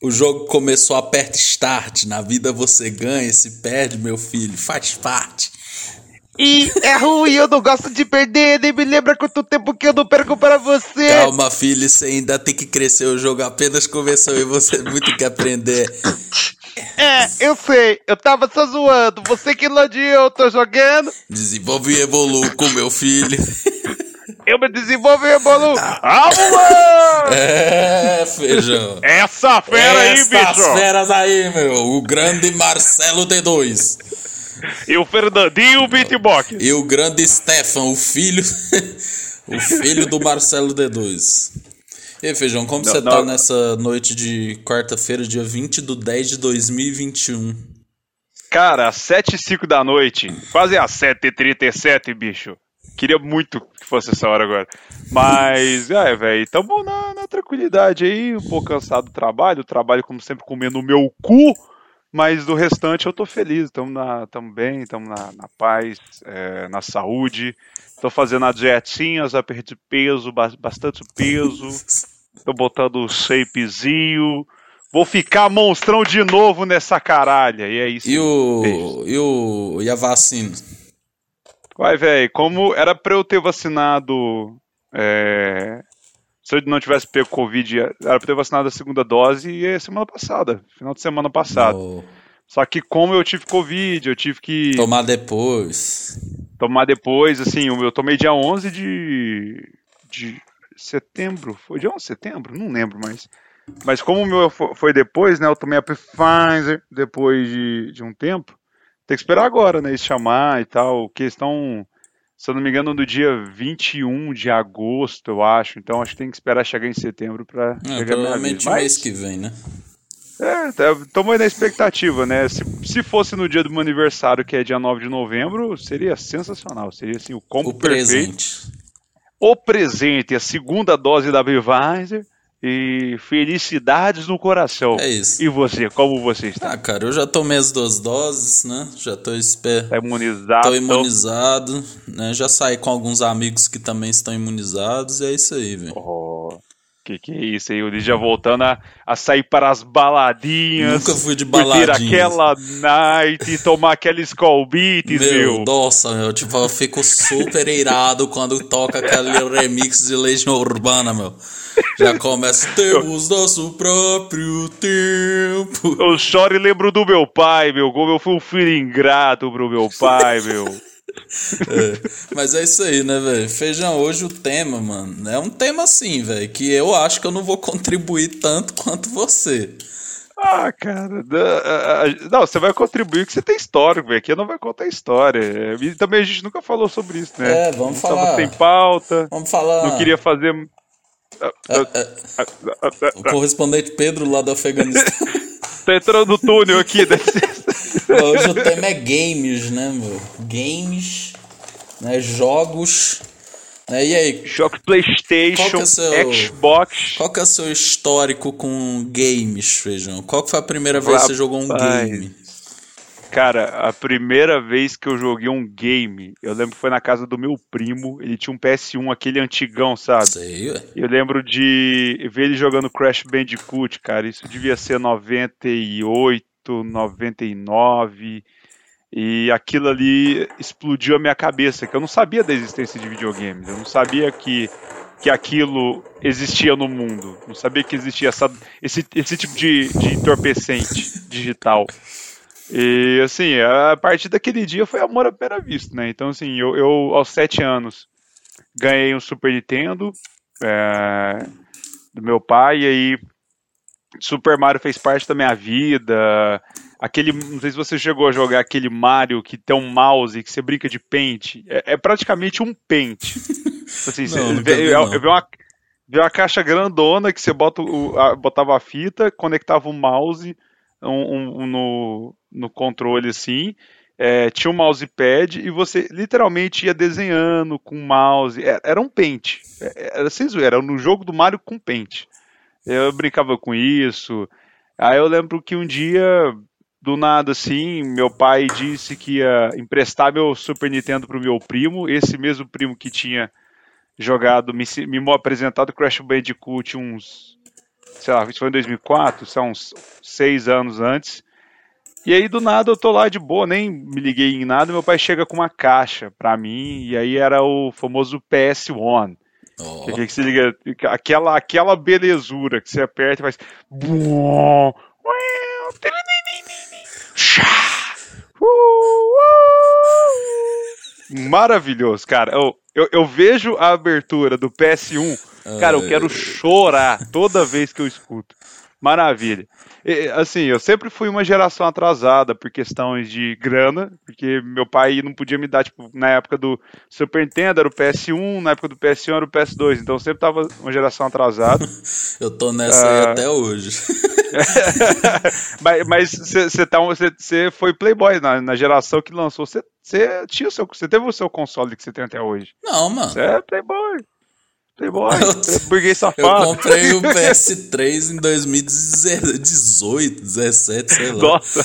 O jogo começou, aperta start. Na vida você ganha, se perde, meu filho. Faz parte. E é ruim, eu não gosto de perder, nem me lembra quanto tempo que eu não perco para você. Calma, filho, você ainda tem que crescer. O jogo apenas começou e você muito que aprender. É, eu sei, eu tava só zoando. Você que não eu tô jogando. Desenvolve e evolui com meu filho. Eu me desenvolvo e evoluo. Ah, moleque! É, feijão. Essa fera aí, bicho. Essas feras aí, meu. O grande Marcelo D2. E o Fernandinho Beatbox. E o grande Stefan, o filho. o filho do Marcelo D2. E aí, Feijão, como Não, você não. tá nessa noite de quarta-feira, dia 20 de 10 de 2021? Cara, às 7 e 5 da noite, quase às 7h37, bicho. Queria muito que fosse essa hora agora. Mas, é, velho, tamo na, na tranquilidade aí, um pouco cansado do trabalho. O trabalho, como sempre, comendo o meu cu. Mas do restante eu tô feliz. Tamo, na, tamo bem, tamo na, na paz, é, na saúde. Tô fazendo as dietinhas, a perder peso, ba- bastante peso. Tô botando o shapezinho. Vou ficar monstrão de novo nessa caralha. E é isso. E o. E o. E a vacina? Vai, velho, como era pra eu ter vacinado. é, Se eu não tivesse pego Covid, era pra eu ter vacinado a segunda dose e semana passada, final de semana passada. No- Só que como eu tive Covid, eu tive que Tomar depois. tomar depois, assim, eu tomei dia 11 de, de setembro, foi dia 11 de setembro? Não lembro mais. Mas como o meu fo- foi depois, né, eu tomei a Pfizer depois de, de um tempo, tem que esperar agora, né, eles chamar e tal, que eles estão, se eu não me engano, no dia 21 de agosto, eu acho, então acho que tem que esperar chegar em setembro pra É, chegar provavelmente vez. mês Mas, que vem, né? é, tá- tamo aí na expectativa, né? Se, se fosse no dia do meu aniversário, que é dia 9 de novembro, seria sensacional. Seria assim o combo O perfeito. presente. O presente, a segunda dose da Pfizer e felicidades no coração. É isso. E você, como você está? Ah, cara, eu já tomei as duas doses, né? Já tô esperto. Tá imunizado? Tô imunizado, né? Já saí com alguns amigos que também estão imunizados e é isso aí, velho. Oh, que que é isso aí? O Luiz já voltando a, a sair para as baladinhas. Nunca fui de Curtir baladinhas. aquela night e tomar aqueles Skull Beats, Meu, meu. nossa, meu, tipo, eu fico super irado quando toca aquele remix de Legião Urbana, meu. Já começa, temos nosso próprio tempo. Eu choro e lembro do meu pai, meu. Como eu fui um filho ingrato pro meu pai, meu. É, mas é isso aí, né, velho? Feijão, hoje o tema, mano, é um tema assim, velho, que eu acho que eu não vou contribuir tanto quanto você. Ah, cara. Não, você vai contribuir que você tem histórico, velho. Aqui não vai contar história. É, E também a gente nunca falou sobre isso, né? É, vamos Não tava falar. sem pauta. Vamos falar. Não queria fazer. O correspondente Pedro lá do Afeganistão. Tá entrando no túnel aqui, né? Hoje o tema é games, né, meu? Games, né? Jogos. Né? E aí, Jogo Qual PlayStation, que é seu- Xbox. qual que é o seu histórico com games, Feijão? Qual que foi a primeira vez que você jogou um Rapaz. game? Cara, a primeira vez que eu joguei um game, eu lembro que foi na casa do meu primo. Ele tinha um PS1, aquele antigão, sabe? Sei, ué. Eu lembro de ver ele jogando Crash Bandicoot, cara. Isso devia ser 98, 99. E aquilo ali explodiu a minha cabeça, que eu não sabia da existência de videogames. Eu não sabia que, que aquilo existia no mundo. Não sabia que existia essa, esse, esse tipo de, de entorpecente digital. E assim, a partir daquele dia foi amor à primeira vista, né? Então, assim, eu, eu aos sete anos ganhei um Super Nintendo é, do meu pai, e aí Super Mario fez parte da minha vida. Aquele, não sei se você chegou a jogar aquele Mario que tem um mouse que você brinca de pente. É, é praticamente um pente. Assim, você Não, vê, vi, eu, eu vi uma, vi uma caixa grandona que você bota o, a- botava a fita, conectava o mouse um, um- um no, no controle assim. é, tinha um mousepad e você literalmente ia desenhando com o mouse. Era, era um pente. É, Era sem zoeira, era no jogo do Mario com pente. Eu brincava com isso. Aí eu lembro que um dia, do nada assim, meu pai disse que ia emprestar meu Super Nintendo pro meu primo, esse mesmo primo que tinha jogado, me, me apresentado Crash Bandicoot uns sei lá, isso foi em 2004, são uns seis anos antes. E aí, do nada, eu tô lá de boa, nem me liguei em nada. Meu pai chega com uma caixa pra mim, e aí era o famoso PS1. Oh. Que, que, se liga, aquela, aquela belezura que você aperta e faz. Maravilhoso, cara. Eu, eu, eu, vejo a abertura do PS1, cara, eu quero chorar toda vez que eu escuto. Maravilha. E, assim, eu sempre fui uma geração atrasada por questões de grana, porque meu pai não podia me dar, tipo, na época do Super Nintendo era o PS1, na época do PS1 era o PS2, então eu sempre tava uma geração atrasada. eu tô nessa aí ah. até hoje. mas você tá, foi playboy na, na geração que lançou, você tinha o seu, você teve o seu console que você tem até hoje. Não, mano. Você é playboy. Playboy, eu, burguês safado. Eu comprei o PS3 em 2018, 17, sei lá. Nossa,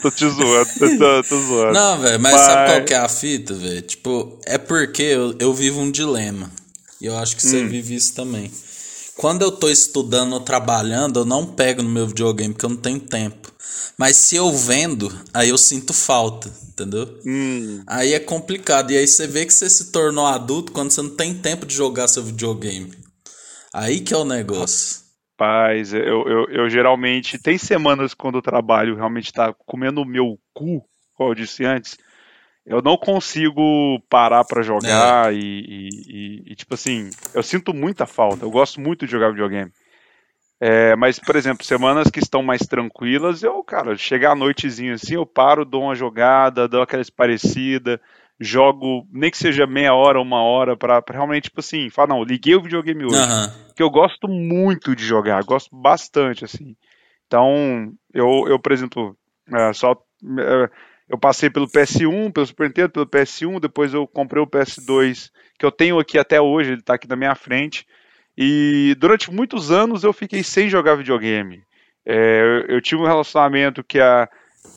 tô te zoando, tô, tô zoando. Não, velho, mas, mas, sabe qual que é a fita, velho? Tipo, é porque eu, eu vivo um dilema. E eu acho que você hum. vive isso também. Quando eu tô estudando ou trabalhando, eu não pego no meu videogame porque eu não tenho tempo. Mas se eu vendo, aí eu sinto falta, entendeu? Hum. Aí é complicado. E aí você vê que você se tornou adulto quando você não tem tempo de jogar seu videogame. Aí que é o negócio. Paz, eu, eu, eu geralmente. Tem semanas quando o trabalho realmente tá comendo o meu cu, como eu disse antes. Eu não consigo parar para jogar é. e, e, e, tipo assim, eu sinto muita falta. Eu gosto muito de jogar videogame. É, mas, por exemplo, semanas que estão mais tranquilas, eu, cara, chegar à noitezinha assim, eu paro, dou uma jogada, dou aquela parecida, jogo, nem que seja meia hora, uma hora, pra, pra realmente, tipo assim, falar, não, liguei o videogame hoje. Uhum. Que eu gosto muito de jogar, gosto bastante, assim. Então, eu, eu por exemplo, é, só. É, eu passei pelo PS1, pelo Super Nintendo, pelo PS1, depois eu comprei o PS2, que eu tenho aqui até hoje, ele está aqui na minha frente. E durante muitos anos eu fiquei sem jogar videogame. É, eu, eu, tive um relacionamento que a,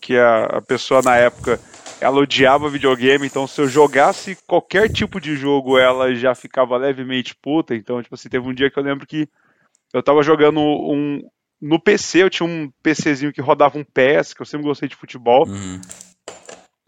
que a, a pessoa na época ela odiava videogame, então se eu jogasse qualquer tipo de jogo, ela já ficava levemente puta. Então, tipo assim, teve um dia que eu lembro que eu tava jogando um. No PC, eu tinha um PCzinho que rodava um PS, que eu sempre gostei de futebol. Uhum.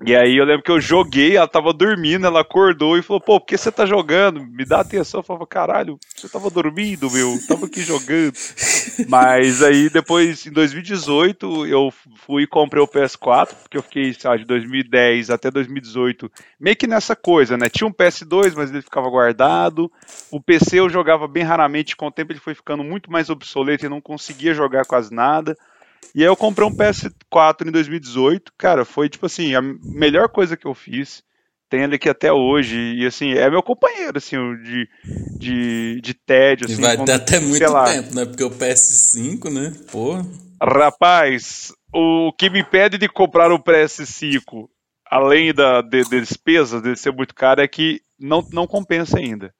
E aí eu lembro que eu joguei, ela tava dormindo, ela acordou e falou, pô, por que você tá jogando? Me dá atenção. Eu falava, caralho, você tava dormindo, meu, tava aqui jogando. Mas aí depois, em 2018, eu fui e comprei o PS4, porque eu fiquei, sabe, de 2010 até 2018, meio que nessa coisa, né? Tinha um PS2, mas ele ficava guardado. O PC eu jogava bem raramente, com o tempo ele foi ficando muito mais obsoleto e não conseguia jogar quase nada. E aí eu comprei um PS4 em 2018, cara, foi tipo assim, a melhor coisa que eu fiz. Tem ele aqui até hoje, e assim, é meu companheiro, assim, de, de, de tédio. Assim, e vai ter até muito tempo, né? Porque o PS5, né? Pô. Rapaz, o que me impede de comprar o PS5, além da de, de despesa, de ser muito caro, é que não, não compensa ainda.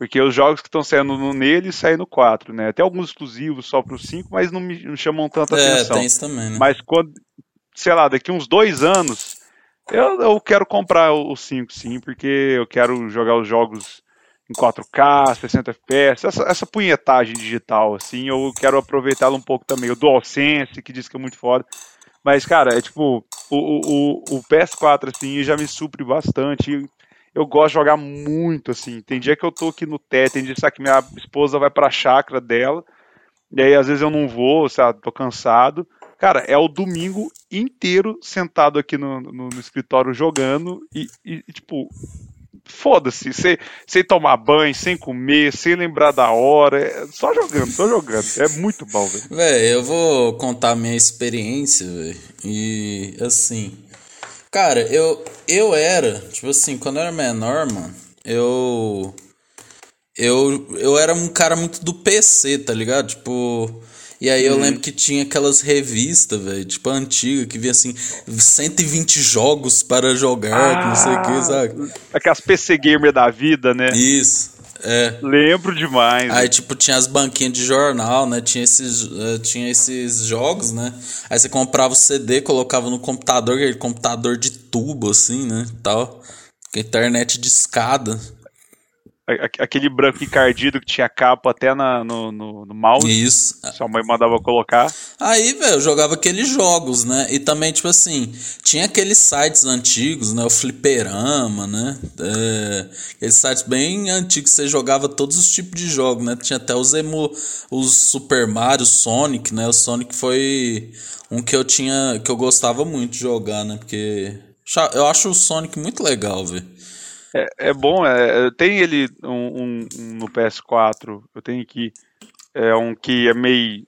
Porque os jogos que estão saindo no, nele saem no 4, né? Até alguns exclusivos só pro 5, mas não me não chamam tanta é, atenção. Tem isso também, né? Mas quando, sei lá, daqui uns dois anos, eu, eu quero comprar o 5 sim, porque eu quero jogar os jogos em 4K, 60 FPS, essa, essa punhetagem digital, assim, eu quero aproveitá-la um pouco também. O DualSense, que diz que é muito foda. Mas, cara, é tipo, o, o, o PS4, assim, já me supre bastante eu gosto de jogar muito, assim. Tem dia que eu tô aqui no teto, tem dia que minha esposa vai pra chácara dela, e aí às vezes eu não vou, sabe, tô cansado. Cara, é o domingo inteiro sentado aqui no, no, no escritório jogando e, e, tipo, foda-se, sem, sem tomar banho, sem comer, sem lembrar da hora, é só jogando, só jogando. É muito bom, velho. Velho, eu vou contar minha experiência, velho. E assim, Cara, eu, eu era, tipo assim, quando eu era menor, mano, eu. Eu, eu era um cara muito do PC, tá ligado? Tipo. E aí eu hum. lembro que tinha aquelas revistas, velho, tipo antiga, que via assim, 120 jogos para jogar, ah, não sei o que, ah, sabe? Aquelas PC Gamer da vida, né? Isso. É. Lembro demais. Aí, tipo, tinha as banquinhas de jornal, né? Tinha esses, uh, tinha esses jogos, né? Aí você comprava o CD, colocava no computador, aquele computador de tubo, assim, né? Tal. Internet de escada. Aquele branco encardido que tinha capa até na, no, no, no mouse. Isso. Sua mãe mandava colocar. Aí, velho, eu jogava aqueles jogos, né? E também, tipo assim, tinha aqueles sites antigos, né? O Fliperama, né? É, aqueles sites bem antigos, você jogava todos os tipos de jogos, né? Tinha até os emu, os Super Mario, Sonic, né? O Sonic foi um que eu tinha, que eu gostava muito de jogar, né? Porque eu acho o Sonic muito legal, velho. É, é bom, é, tem ele um, um, um, no PS4, eu tenho aqui, é um que é meio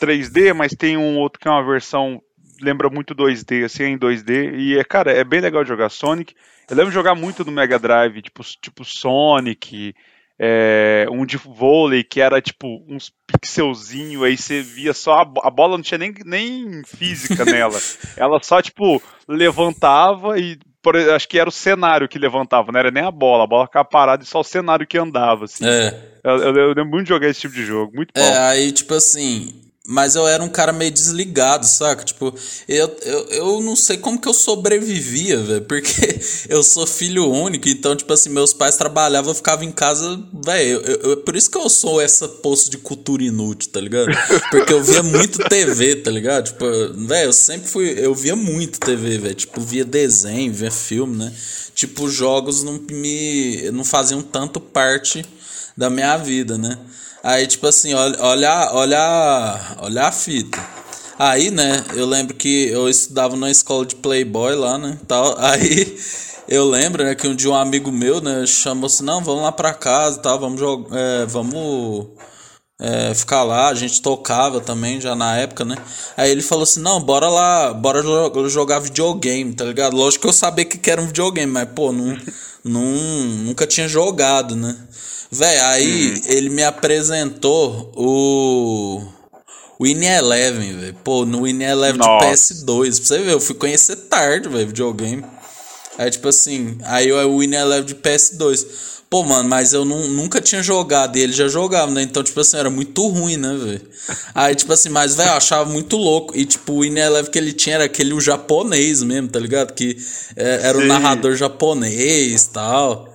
3D, mas tem um outro que é uma versão, lembra muito 2D, assim, é em 2D, e é, cara, é bem legal jogar Sonic. Eu lembro de jogar muito no Mega Drive, tipo, tipo Sonic, é, um de vôlei que era tipo uns pixelzinho, aí você via só a, a, bola não tinha nem, nem física nela. Ela só tipo levantava e por, acho que era o cenário que levantava, não era nem a bola, a bola ficava parada e só o cenário que andava, assim. É. Eu, eu, eu lembro muito de jogar esse tipo de jogo, muito bom. É, aí, tipo assim, mas eu era um cara meio desligado, saca? Tipo, eu, eu, eu não sei como que eu sobrevivia, velho. Porque eu sou filho único, então, tipo assim, meus pais trabalhavam, eu ficava em casa, velho. Por isso que eu sou essa poço de cultura inútil, tá ligado? Porque eu via muito TV, tá ligado? Tipo, velho, eu sempre fui. Eu via muito TV, velho. Tipo, via desenho, via filme, né? Tipo, jogos não me. não faziam tanto parte da minha vida, né? Aí, tipo assim, olha, olha, olha, olha a fita. Aí, né, eu lembro que eu estudava na escola de Playboy lá, né, tal. Aí eu lembro, né, que um dia um amigo meu, né, chamou assim, não, vamos lá pra casa, tal, vamos jogar, é, vamos é, ficar lá, a gente tocava também já na época, né? Aí ele falou assim: não, bora lá, bora jogar videogame, tá ligado? Lógico que eu sabia que era um videogame, mas pô, não, não, nunca tinha jogado, né? Véi, aí uhum. ele me apresentou o. O Eleven, velho. Pô, no In Eleven de PS2. Pra você ver, eu fui conhecer tarde, velho, videogame. Aí, tipo assim, aí o In Eleven de PS2. Pô, mano, mas eu não, nunca tinha jogado e ele já jogava, né? Então, tipo assim, era muito ruim, né, velho? Aí, tipo assim, mas, velho, eu achava muito louco. E, tipo, o In Eleven que ele tinha era aquele o japonês mesmo, tá ligado? Que é, era o narrador japonês e tal.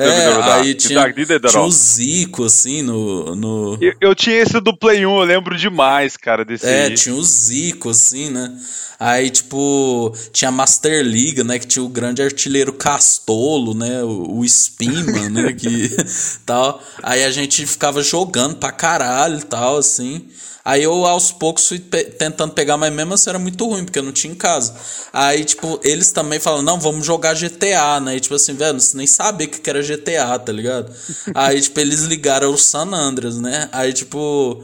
É, aí tinha, tinha o Zico, assim, no... no... Eu, eu, tinha esse do Play 1, eu lembro demais, cara, desse É, aí. tinha o Zico, assim, né? Aí, tipo, tinha a Master League, né? Que tinha o grande artilheiro Castolo, né? O, o Spima, né? Que tal. Aí a gente ficava jogando pra caralho e tal, assim. Aí eu aos poucos fui pe tentando pegar, mas mesmo assim era muito ruim, porque eu não tinha em casa. Aí, tipo, eles também falam, não, vamos jogar GTA, né? E tipo assim, velho, você nem sabia o que era GTA, tá ligado? Aí, tipo, eles ligaram o San Andreas, né? Aí, tipo.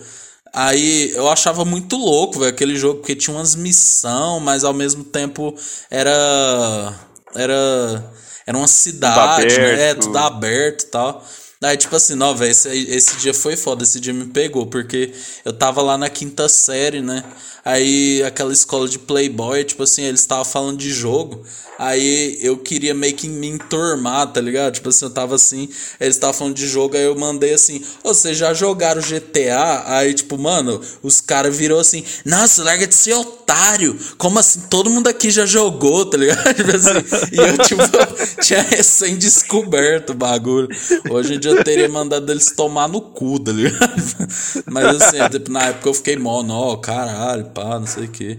Aí eu achava muito louco, velho, aquele jogo, porque tinha umas missão, mas ao mesmo tempo era. Era. Era uma cidade, tudo né? É, tudo aberto e tal. Aí, tipo assim, não, velho, esse, esse dia foi foda, esse dia me pegou, porque eu tava lá na quinta série, né? Aí aquela escola de Playboy, tipo assim, eles estavam falando de jogo. Aí eu queria meio que me enturmar, tá ligado? Tipo assim, eu tava assim, eles estavam falando de jogo, aí eu mandei assim, oh, vocês já jogaram GTA? Aí, tipo, mano, os caras virou assim, nossa, larga de ser otário. Como assim? Todo mundo aqui já jogou, tá ligado? Tipo assim, e eu, tipo, tinha recém-descoberto o bagulho. Hoje em dia eu teria mandado eles tomar no cu, tá ligado? Mas assim, tipo, na época eu fiquei mó, ó, caralho, pá, não sei o que.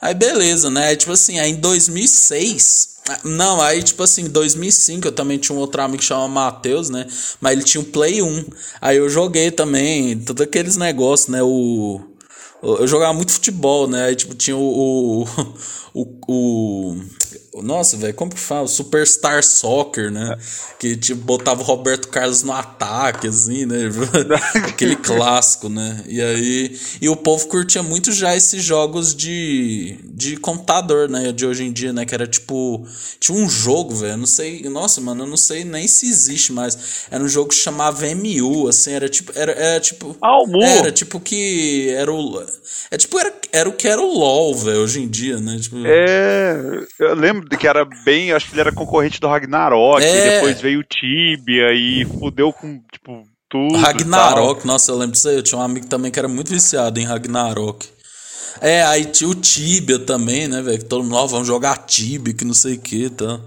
Aí beleza, né? Tipo assim, aí em 2006. Não, aí tipo assim, em 2005 eu também tinha um outro amigo que chama Matheus, né? Mas ele tinha um Play 1. Aí eu joguei também, todos aqueles negócios, né? O. Eu jogava muito futebol, né? Aí tipo tinha o. O. o, o nossa, velho, como que fala? Superstar Soccer, né? Que tipo, botava o Roberto Carlos no ataque, assim, né? Aquele clássico, né? E aí. E o povo curtia muito já esses jogos de, de computador, né? De hoje em dia, né? Que era tipo. Tinha um jogo, velho. Não sei. Nossa, mano, eu não sei nem se existe mais. Era um jogo que chamava MU, assim, era tipo. Era, era tipo. Ah, Era tipo que. Era o. É tipo, era, era o que era o LOL, velho, hoje em dia, né? Tipo... É. Eu lembro que era bem. Acho que ele era concorrente do Ragnarok. É. depois veio o Tibia e fudeu com, tipo, tudo. Ragnarok, nossa, eu lembro disso aí. Eu tinha um amigo também que era muito viciado em Ragnarok. É, aí tinha o Tibia também, né, velho? Todo mundo, ó, vamos jogar Tibia, que não sei o que, tá.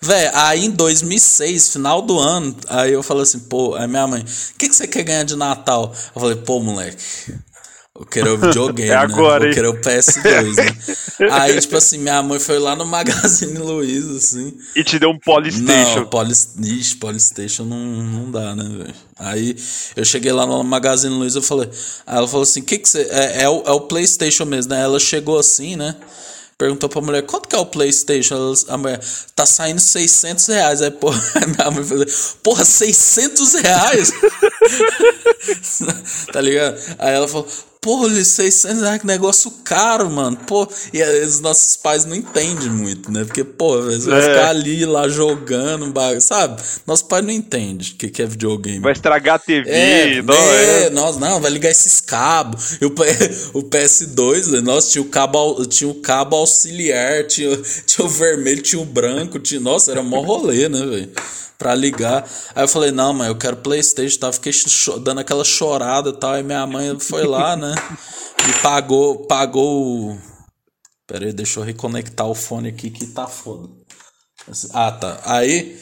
Velho, aí em 2006, final do ano, aí eu falei assim, pô, aí minha mãe, o que, que você quer ganhar de Natal? Eu falei, pô, moleque, eu quero o videogame, É agora, né? Eu quero o PS2, né? Aí, tipo assim, minha mãe foi lá no Magazine Luiza, assim. E te deu um Polystation. Não, Polis, ixi, Polystation não, não dá, né, velho? Aí eu cheguei lá no Magazine Luiza e falei. Aí ela falou assim: que que você. É, é, o, é o PlayStation mesmo, né? Ela chegou assim, né? Perguntou pra mulher, quanto que é o Playstation? A mulher, tá saindo 600 reais. Aí, porra, minha mãe falou, porra, 600 reais? tá ligado? Aí ela falou, porra, Liz, 600 reais, que negócio caro, mano. Pô, e os nossos pais não entendem muito, né? Porque, pô, você vai É. ficar ali, lá, jogando, sabe? Nosso pai não entende o que, que é videogame. Vai estragar a TV. É, não, é, é. nossa, não, vai ligar esses cabos. E o, P- o PS2, né, nossa, tinha o cabo, tinha o cabo auxiliar, tinha, tinha o vermelho, tinha o branco, tinha, nossa, era mó rolê, né, velho? Pra ligar. Aí eu falei, não, mãe, eu quero Playstation, tá? Fiquei dando aquela chorada e tal. Aí minha mãe foi lá, né? E pagou, pagou. Pera aí, deixa eu reconectar o fone aqui que tá foda. Ah, tá. Aí.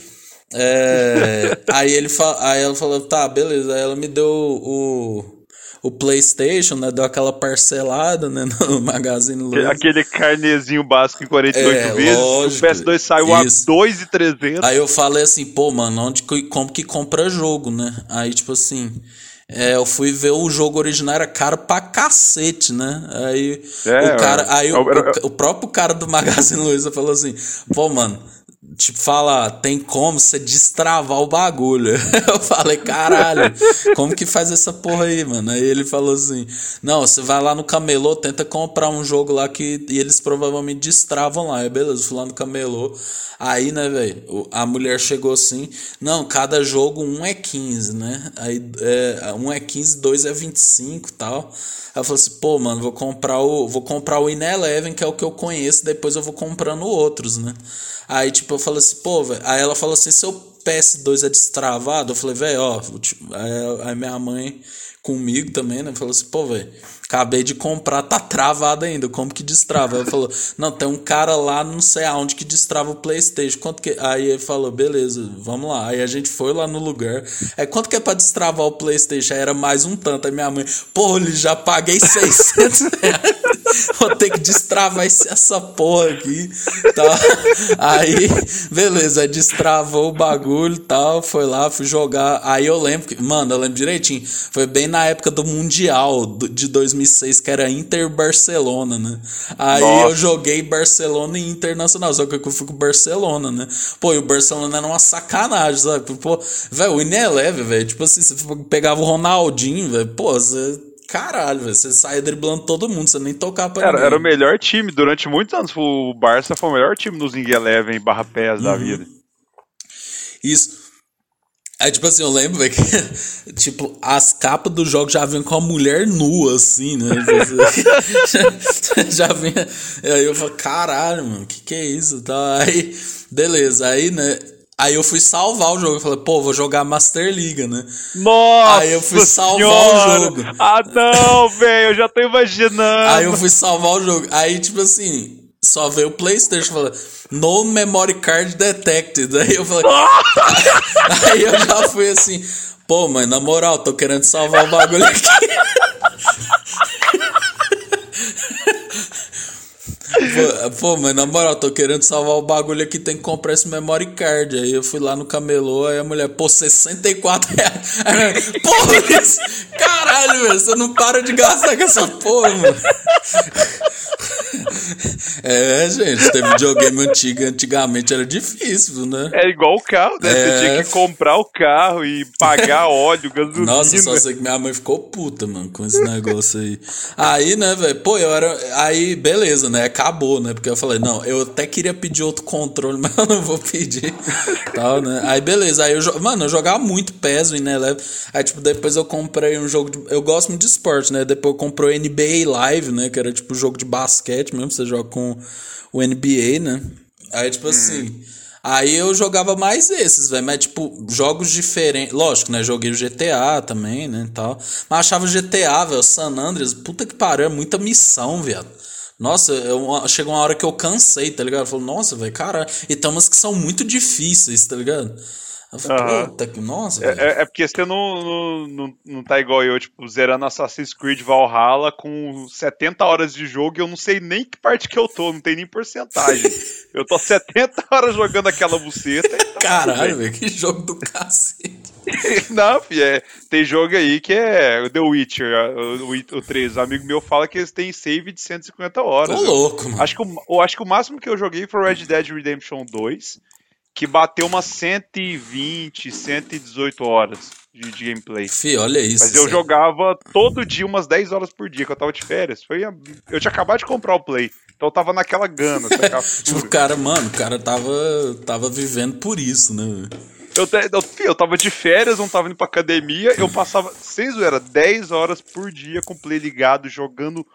é, aí ele fa... aí ela falou, tá, beleza. Aí ela me deu o, o PlayStation, né? Deu aquela parcelada, né? No Magazine Luiza. Aquele carnezinho básico em 48 É, vezes. lógico. o PS2 saiu Isso. a 2,300. Aí eu falei assim, pô, mano, onde como que compra jogo, né? Aí, tipo assim, é, eu fui ver o jogo original, era caro pra cacete, né? Aí É, o cara, aí o, era- o, o próprio cara do Magazine Luiza falou assim, pô, mano, tipo, fala, tem como você destravar o bagulho. Eu falei, caralho, como que faz essa porra aí, mano? Aí ele falou assim, não, você vai lá no camelô, tenta comprar um jogo lá que e eles provavelmente destravam lá. Aí beleza, fui lá no camelô. Aí, né, velho, a mulher chegou assim, não, cada jogo um é 15, né? Aí é, um é 15, dois é 25 e tal. Ela falou assim, pô, mano, vou comprar o. Vou comprar o Ineleven, que é o que eu conheço, depois eu vou comprando outros, né? Aí, tipo, eu falei assim, pô, velho. Aí ela falou assim, seu PS2 é destravado? Eu falei, velho, ó. Aí, minha mãe comigo também, né? Falou assim, pô, velho, acabei de comprar, tá travado ainda, como que destrava? Ela falou, não, tem um cara lá, não sei aonde, que destrava o Playstation, quanto que... Aí ele falou, beleza, vamos lá. Aí a gente foi lá no lugar, aí quanto que é pra destravar o Playstation? Aí era mais um tanto, aí minha mãe, pô, ele já paguei 600 reais, vou ter que destravar essa porra aqui, tá? Aí, beleza, destravou o bagulho e tal, foi lá, fui jogar, aí eu lembro, que, mano, eu lembro direitinho, foi bem na época do Mundial de 2006, que era Inter Barcelona, né? Aí Nossa. eu joguei Barcelona e Internacional, só que eu fui com o Barcelona, né? Pô, e o Barcelona era uma sacanagem, sabe? Pô, velho, o Ineleve, velho, tipo assim, você pegava o Ronaldinho, velho, pô, você... Caralho, velho, você saia driblando todo mundo, você nem tocava pra Era, ninguém. era o melhor time durante muitos anos. O Barça foi o melhor time nos Zing Eleven barra PES Uhum. da vida. Isso. Aí, tipo assim, eu lembro, velho, que, tipo, as capas do jogo já vinham com a mulher nua, assim, né? já vinha. Aí eu falei, caralho, mano, que que é isso? Tá, aí, beleza, aí, né? Aí eu fui salvar o jogo. Eu falei, pô, vou jogar Master League, né? Nossa! Aí eu fui salvar senhora! o jogo. Ah, não, velho, eu já tô imaginando. Aí eu fui salvar o jogo. Aí, tipo assim, só veio o PlayStation falando, no memory card detected. Aí eu falei. aí eu já fui assim, pô, mãe, na moral, tô querendo salvar o bagulho aqui. Pô, mas na moral, tô querendo salvar o bagulho aqui, tem que comprar esse memory card. Aí eu fui lá no camelô, aí a mulher, pô, 64 reais. Porra, isso- caralho, você não para de gastar com essa porra, mano. É, gente, ter videogame antigo, antigamente era difícil, né? É igual o carro, né? É. Você tinha que comprar o carro e pagar óleo, gasolina. Nossa, só sei que minha mãe ficou puta, mano, com esse negócio aí. Aí, né, velho, pô, eu era. Aí, beleza, né? Acabou, né? Porque eu falei, não, eu até queria pedir outro controle, mas eu não vou pedir. Tal, né? Aí, beleza. Aí eu, mano, eu jogava muito PES, o Ineleve. Aí, tipo, depois eu comprei um jogo de. Eu gosto muito de esporte, né? Depois eu comprei o NBA Live, né? Que era tipo jogo de basquete mesmo, você joga com o NBA, né? Aí, tipo assim. Aí eu jogava mais esses, velho. Mas, tipo, jogos diferentes. Lógico, né? Joguei o GTA também, né? Tal. Mas achava o GTA, velho. San Andreas, puta que pariu, é muita missão, viado. Nossa, eu, chegou uma hora que eu cansei, tá ligado? Eu nossa, velho, cara. E tem umas que são muito difíceis, tá ligado? Eu falei, puta que. Nossa, É, é- é porque você não, não, não, não tá igual eu, tipo, zerando Assassin's Creed Valhalla com 70 horas de jogo e eu não sei nem que parte que eu tô, não tem nem porcentagem. eu tô 70 horas jogando aquela buceta. e tá Caralho, velho, que jogo do cacete. Não, fi, é, tem jogo aí que é The Witcher, o, o, o 3. Um amigo meu fala que eles têm save de 150 horas. Tô louco, mano. Acho que, o, eu acho que o máximo que eu joguei foi Red Dead Redemption 2, que bateu umas 120, 118 horas de, de gameplay. Fih, olha isso. Mas eu jogava todo dia umas 10 horas por dia, que eu tava de férias. Foi Eu tinha acabado de comprar o Play, então eu tava naquela gana. Tipo, o cara, mano, o cara tava, tava vivendo por isso, né? eu, eu, eu tava de férias, não tava indo pra academia, eu passava, sem zoeira, 10 horas por dia com o Play ligado, jogando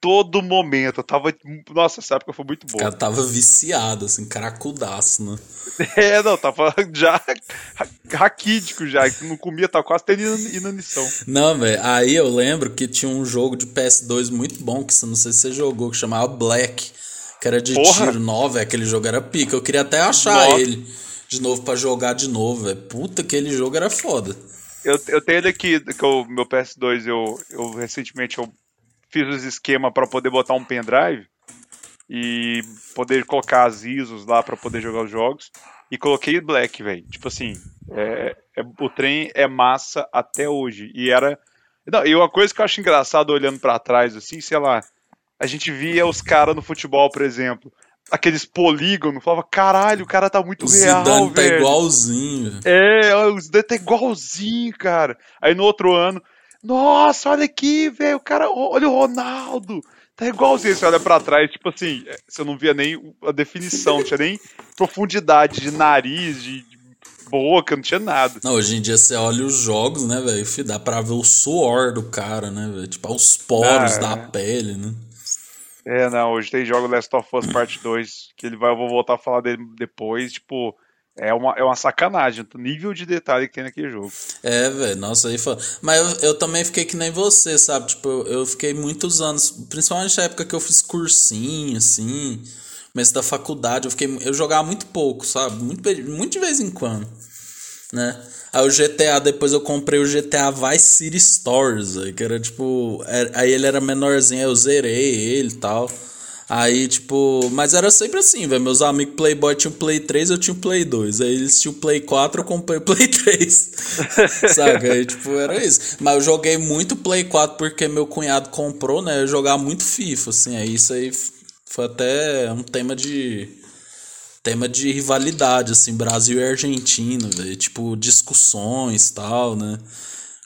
todo momento. Eu tava. Nossa, essa época foi muito O boa. cara tava viciado, assim, caracudaço, né? É, não, tava já ra- raquítico já, que não comia, tava quase tendo inan- inanição. Não, velho, aí eu lembro que tinha um jogo de PS2 muito bom, que você- não sei se você jogou, que chamava Black, que era de Porra! tiro. Velho, aquele jogo era pica. Eu queria até achar Nossa. ele de novo pra jogar de novo, velho. Puta, aquele jogo era foda. Eu, eu tenho ele aqui, que o meu PS2, eu, eu recentemente eu fiz os esquemas para poder botar um pendrive e poder colocar as ISOs lá para poder jogar os jogos. E coloquei Black, velho. Tipo assim, é, é- o trem é massa até hoje. E era. Não, e uma coisa que eu acho engraçado olhando para trás, assim, sei lá, a gente via os caras no futebol, por exemplo, aqueles polígonos, falava, caralho, o cara tá muito O real, Zidane tá igualzinho. É, o Zidane tá igualzinho, cara. Aí no outro ano, nossa, olha aqui, velho, o cara, olha o Ronaldo. Tá igualzinho, você olha pra trás, tipo assim, é, você não via nem a definição, não tinha nem profundidade de nariz, de, de boca, não tinha nada. Não, hoje em dia você olha os jogos, né, velho? Dá pra ver o suor do cara, né, velho? Tipo, os poros Ah, da é. pele, né? É, não, hoje tem jogo Last of Us Part 2, que ele vai, eu vou voltar a falar dele depois, tipo, é uma, é uma sacanagem, o nível de detalhe que tem naquele jogo. É, velho, nossa, aí foi. Mas eu, eu também fiquei que nem você, sabe? Tipo, eu, eu fiquei muitos anos, principalmente na época que eu fiz cursinho, assim, começo da faculdade, eu fiquei. Eu jogava muito pouco, sabe? Muito, muito de vez em quando, né? Aí o GTA, depois eu comprei o GTA Vice City Stories, que era tipo. era- aí ele era menorzinho, aí eu zerei ele e tal. Aí, tipo, mas era sempre assim, velho. Meus amigos Playboy tinham Play 3, eu tinha Play 2. Aí eles tinham Play 4, eu comprei o Play 3. Saca? Aí, tipo, era isso. Mas eu joguei muito Play 4 porque meu cunhado comprou, né? Eu jogava muito FIFA, assim. Aí isso aí foi até um tema de. Tema de rivalidade, assim, Brasil e Argentina, velho. Tipo, discussões tal, né?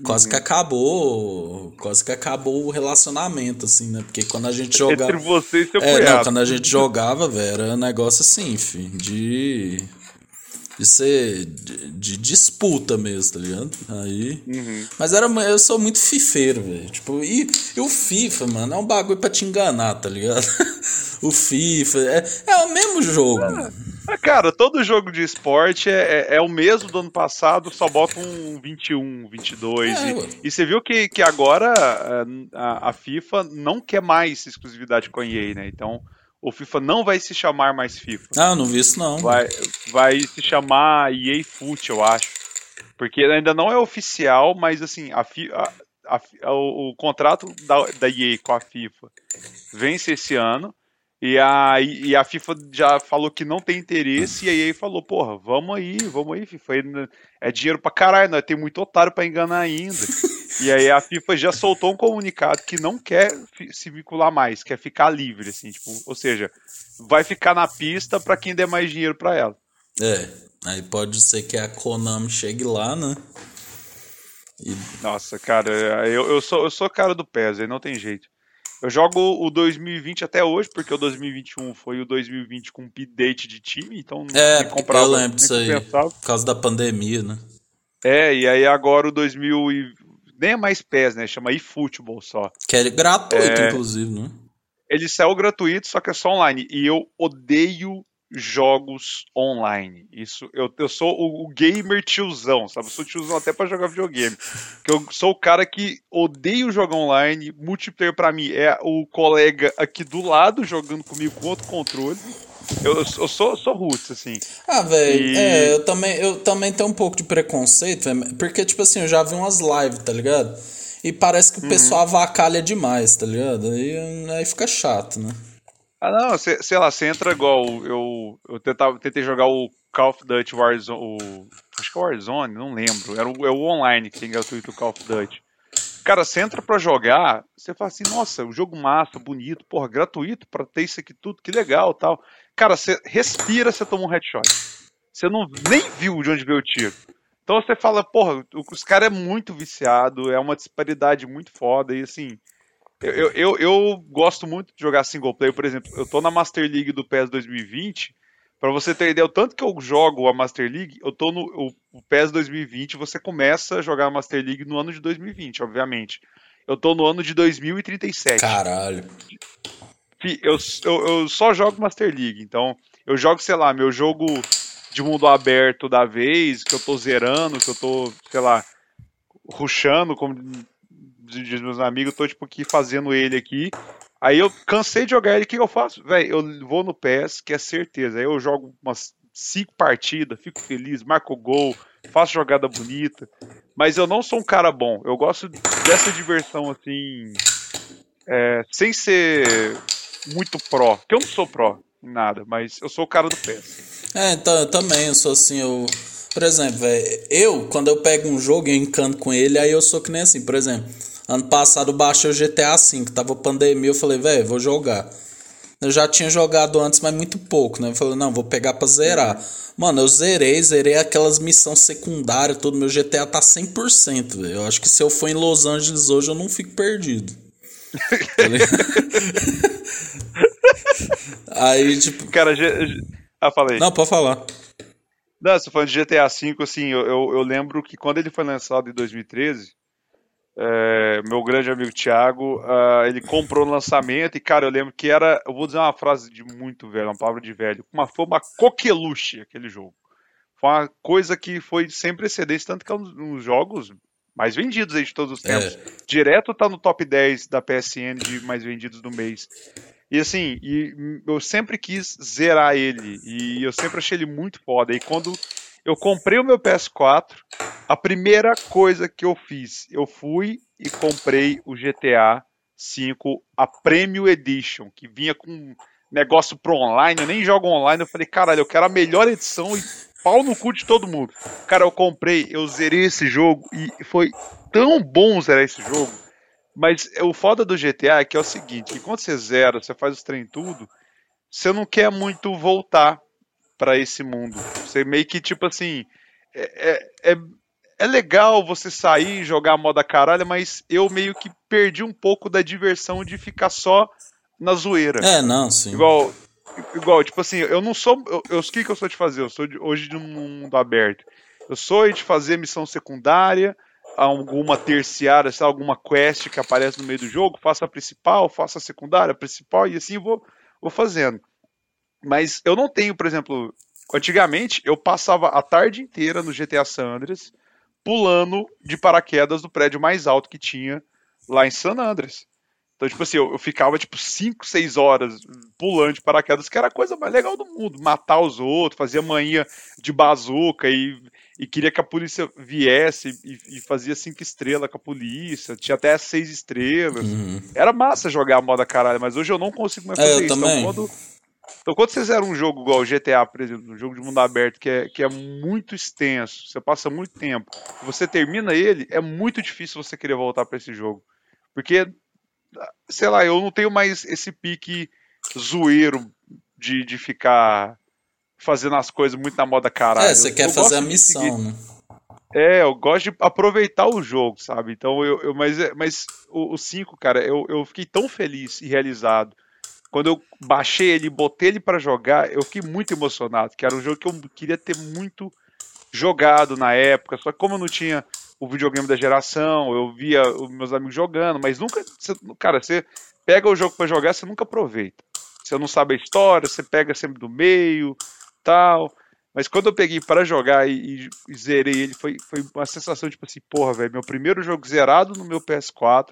Quase que acabou. Quase que acabou o relacionamento, assim, né? Porque quando a gente jogava. Entre você e seu É, não, cunhado. quando a gente jogava, velho, era um negócio assim, fi, de. De ser. De, de disputa mesmo, tá ligado? Aí. Uhum. Mas era, eu sou muito fifeiro, velho. Tipo, e, e o FIFA, mano, é um bagulho pra te enganar, tá ligado? o FIFA. É, é o mesmo jogo. mano. Ah, Cara, todo jogo de esporte é, é, é o mesmo do ano passado, só bota um 21, 22. É, e, e você viu que, que agora ah, a, a FIFA não quer mais exclusividade com a EA, né? Então o FIFA não vai se chamar mais FIFA. Ah, não vi isso não. Vai, vai se chamar EA Foot, eu acho. Porque ainda não é oficial, mas assim, a, a- a o, o contrato da, da EA com a FIFA vence esse ano. E a, e a FIFA já falou que não tem interesse, e a EA falou, porra, vamos aí, vamos aí, FIFA. É dinheiro pra caralho, nós tem muito otário pra enganar ainda. e aí a FIFA já soltou um comunicado que não quer se vincular mais, quer ficar livre, assim, tipo, ou seja, vai ficar na pista pra quem der mais dinheiro pra ela. É. Aí pode ser que a Konami chegue lá, né? E Nossa, cara, eu, eu, sou, eu sou cara do PES, aí não tem jeito. Eu jogo o 2020 até hoje, porque o 2021 foi o 2020 com update de time, então É, nem comprava, eu lembro disso aí. Por causa da pandemia, né? É, e aí agora o 2000 e... nem é mais PES, né? Chama eFootball só. Que é gratuito, É. inclusive, né? Ele saiu gratuito, só que é só online. E eu odeio jogos online. Isso, eu, eu sou o, o gamer tiozão, sabe? Eu sou tiozão até para jogar videogame. Que eu sou o cara que odeio jogar online. Multiplayer para mim é o colega aqui do lado jogando comigo com outro controle. Eu, eu sou, sou roots, assim. Ah, velho, e... é, eu também, eu também tenho um pouco de preconceito, véio, porque, tipo assim, eu já vi umas lives, tá ligado? E parece que o uhum. pessoal avacalha demais, tá ligado? Aí, aí fica chato, né? Ah, não, cê, sei lá, você entra igual. Eu, eu tentava, tentei jogar o Call of Duty Warzone. O, acho que é Warzone, não lembro. Era o, é o online que tem gratuito o Call of Duty. Cara, você entra pra jogar, você fala assim, nossa, o jogo massa, bonito, porra, gratuito pra ter isso aqui tudo, que legal tal. Cara, você respira, você toma um headshot. Você não nem viu de onde veio o tiro. Então você fala, porra, os caras é muito viciado, é uma disparidade muito foda, e assim, eu, eu, eu, gosto muito de jogar single player, por exemplo, eu tô na Master League do PES 2020. Para você ter ideia, o tanto que eu jogo a Master League, eu tô no o, o PES 2020, você começa a jogar a Master League no ano de 2020, obviamente. Eu tô no ano de 2037. Caralho. Eu, eu, eu só jogo Master League, então eu jogo, sei lá, meu jogo de mundo aberto da vez, que eu tô zerando, que eu tô, sei lá, ruxando, como dos meus amigos, tô tipo aqui fazendo ele aqui. Aí eu cansei de jogar ele, o que eu faço? Velho, eu vou no PES, que é certeza. Aí eu jogo umas cinco partidas, fico feliz, marco gol, faço jogada bonita. Mas eu não sou um cara bom. Eu gosto dessa diversão assim. É, sem ser muito pró. Que eu não sou pró em nada, mas eu sou o cara do PES. É, então eu também, eu sou assim, eu. Por exemplo, véio, eu, quando eu pego um jogo e encanto com ele, aí eu sou que nem assim, por exemplo. Ano passado baixei o GTA V, tava pandemia, eu falei, velho, vou jogar. Eu já tinha jogado antes, mas muito pouco, né? Eu falei, não, vou pegar pra zerar. Mano, eu zerei, zerei aquelas missões secundárias, tudo. Meu GTA tá 100%, velho. Eu acho que se eu for em Los Angeles hoje, eu não fico perdido. Aí, tipo. Cara, ah, falei. Não, pode falar. Não, você falando de GTA V, assim, eu, eu, eu lembro que quando ele foi lançado em 2013, é, meu grande amigo Thiago, uh, ele comprou no lançamento e, cara, eu lembro que era, eu vou dizer uma frase de muito velho, uma palavra de velho, uma, foi uma coqueluche aquele jogo. Foi uma coisa que foi sem precedentes, tanto que é um dos jogos mais vendidos aí de todos os tempos. É. Direto tá no top 10 da PSN de mais vendidos do mês. E assim, e eu sempre quis zerar ele, e eu sempre achei ele muito foda. E quando eu comprei o meu PS4, a primeira coisa que eu fiz, eu fui e comprei o GTA V, a Premium Edition, que vinha com negócio pro online, eu nem jogo online, eu falei, caralho, eu quero a melhor edição e pau no cu de todo mundo. Cara, eu comprei, eu zerei esse jogo e foi tão bom zerar esse jogo. Mas o foda do GTA é que é o seguinte, que quando você zera, você faz os trem tudo, você não quer muito voltar para esse mundo. Você meio que, tipo assim, é, é, é, é legal você sair e jogar a moda caralho, mas eu meio que perdi um pouco da diversão de ficar só na zoeira. É, não, sim. Igual, igual tipo assim, eu não sou. Eu, eu, o que, que eu sou de fazer? Eu sou de, hoje de um mundo aberto. Eu sou de fazer missão secundária, alguma terciária, sei, alguma quest que aparece no meio do jogo, faço a principal, faço a secundária, a principal, e assim vou, vou fazendo. Mas eu não tenho, por exemplo, antigamente eu passava a tarde inteira no GTA San Andreas pulando de paraquedas do prédio mais alto que tinha lá em San Andreas. Então, tipo assim, eu, eu ficava tipo 5, 6 horas pulando de paraquedas, que era a coisa mais legal do mundo. Matar os outros, fazia manhã de bazuca e, e queria que a polícia viesse e, e fazia cinco estrelas com a polícia. Tinha até seis estrelas. Uhum. Era massa jogar a moda caralho, mas hoje eu não consigo mais é, fazer é, isso. Então, também. Então, quando, então, quando vocês fizeram um jogo igual o GTA, por exemplo, um jogo de mundo aberto que é, que é muito extenso, você passa muito tempo, você termina ele, é muito difícil você querer voltar para esse jogo. Porque, sei lá, eu não tenho mais esse pique zoeiro de, de ficar fazendo as coisas muito na moda caralho. É, você quer eu fazer a missão, né? É, eu gosto de aproveitar o jogo, sabe? Então, eu, eu mas, mas o 5, cara, eu, eu fiquei tão feliz e realizado quando eu baixei ele, botei ele para jogar, eu fiquei muito emocionado, que era um jogo que eu queria ter muito jogado na época, só que como eu não tinha o videogame da geração, eu via os meus amigos jogando, mas nunca, você, cara, você pega o jogo para jogar, você nunca aproveita. você não sabe a história, você pega sempre do meio, tal. Mas quando eu peguei para jogar e, e, zerei ele, foi, foi uma sensação tipo assim, porra, velho, meu primeiro jogo zerado no meu PS4.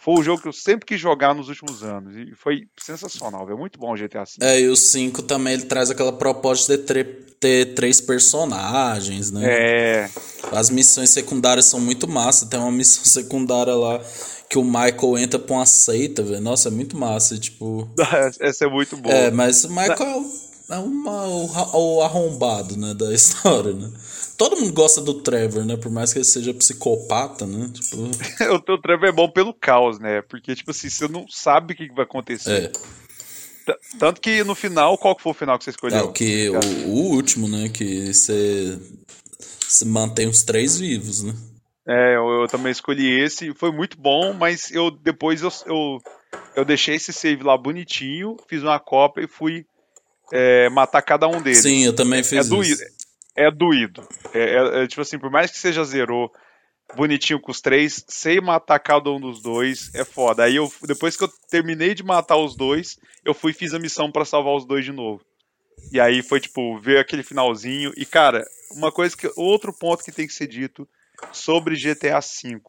Foi o jogo que eu sempre quis jogar nos últimos anos. E foi sensacional, é muito bom o GTA V. É, e o 5 também ele traz aquela proposta de ter, três personagens, né? É. As missões secundárias são muito massa. Tem uma missão secundária lá que o Michael entra pra uma seita, velho. Nossa, é muito massa, tipo. Essa é muito boa. É, mas o Michael é uma, o, o arrombado, né, da história, né? Todo mundo gosta do Trevor, né? Por mais que ele seja psicopata, né? Tipo... o, Trevor é bom pelo caos, né? Porque, tipo assim, você não sabe o que vai acontecer. É. Tanto que no final, qual que foi o final que você escolheu? É, o, que, o, o, último, né? Que você, você mantém os três vivos, né? É, eu, eu, também escolhi esse. Foi muito bom, mas eu depois eu, eu, eu deixei esse save lá bonitinho, fiz uma cópia e fui é, matar cada um deles. Sim, eu também fiz é, isso. É doído. É, é, é, tipo assim, por mais que seja zerou bonitinho com os três, sem matar cada um dos dois, é foda. Aí eu, depois que eu terminei de matar os dois, eu fui e fiz a missão para salvar os dois de novo. E aí foi tipo, ver aquele finalzinho. E cara, uma coisa que. Outro ponto que tem que ser dito sobre GTA V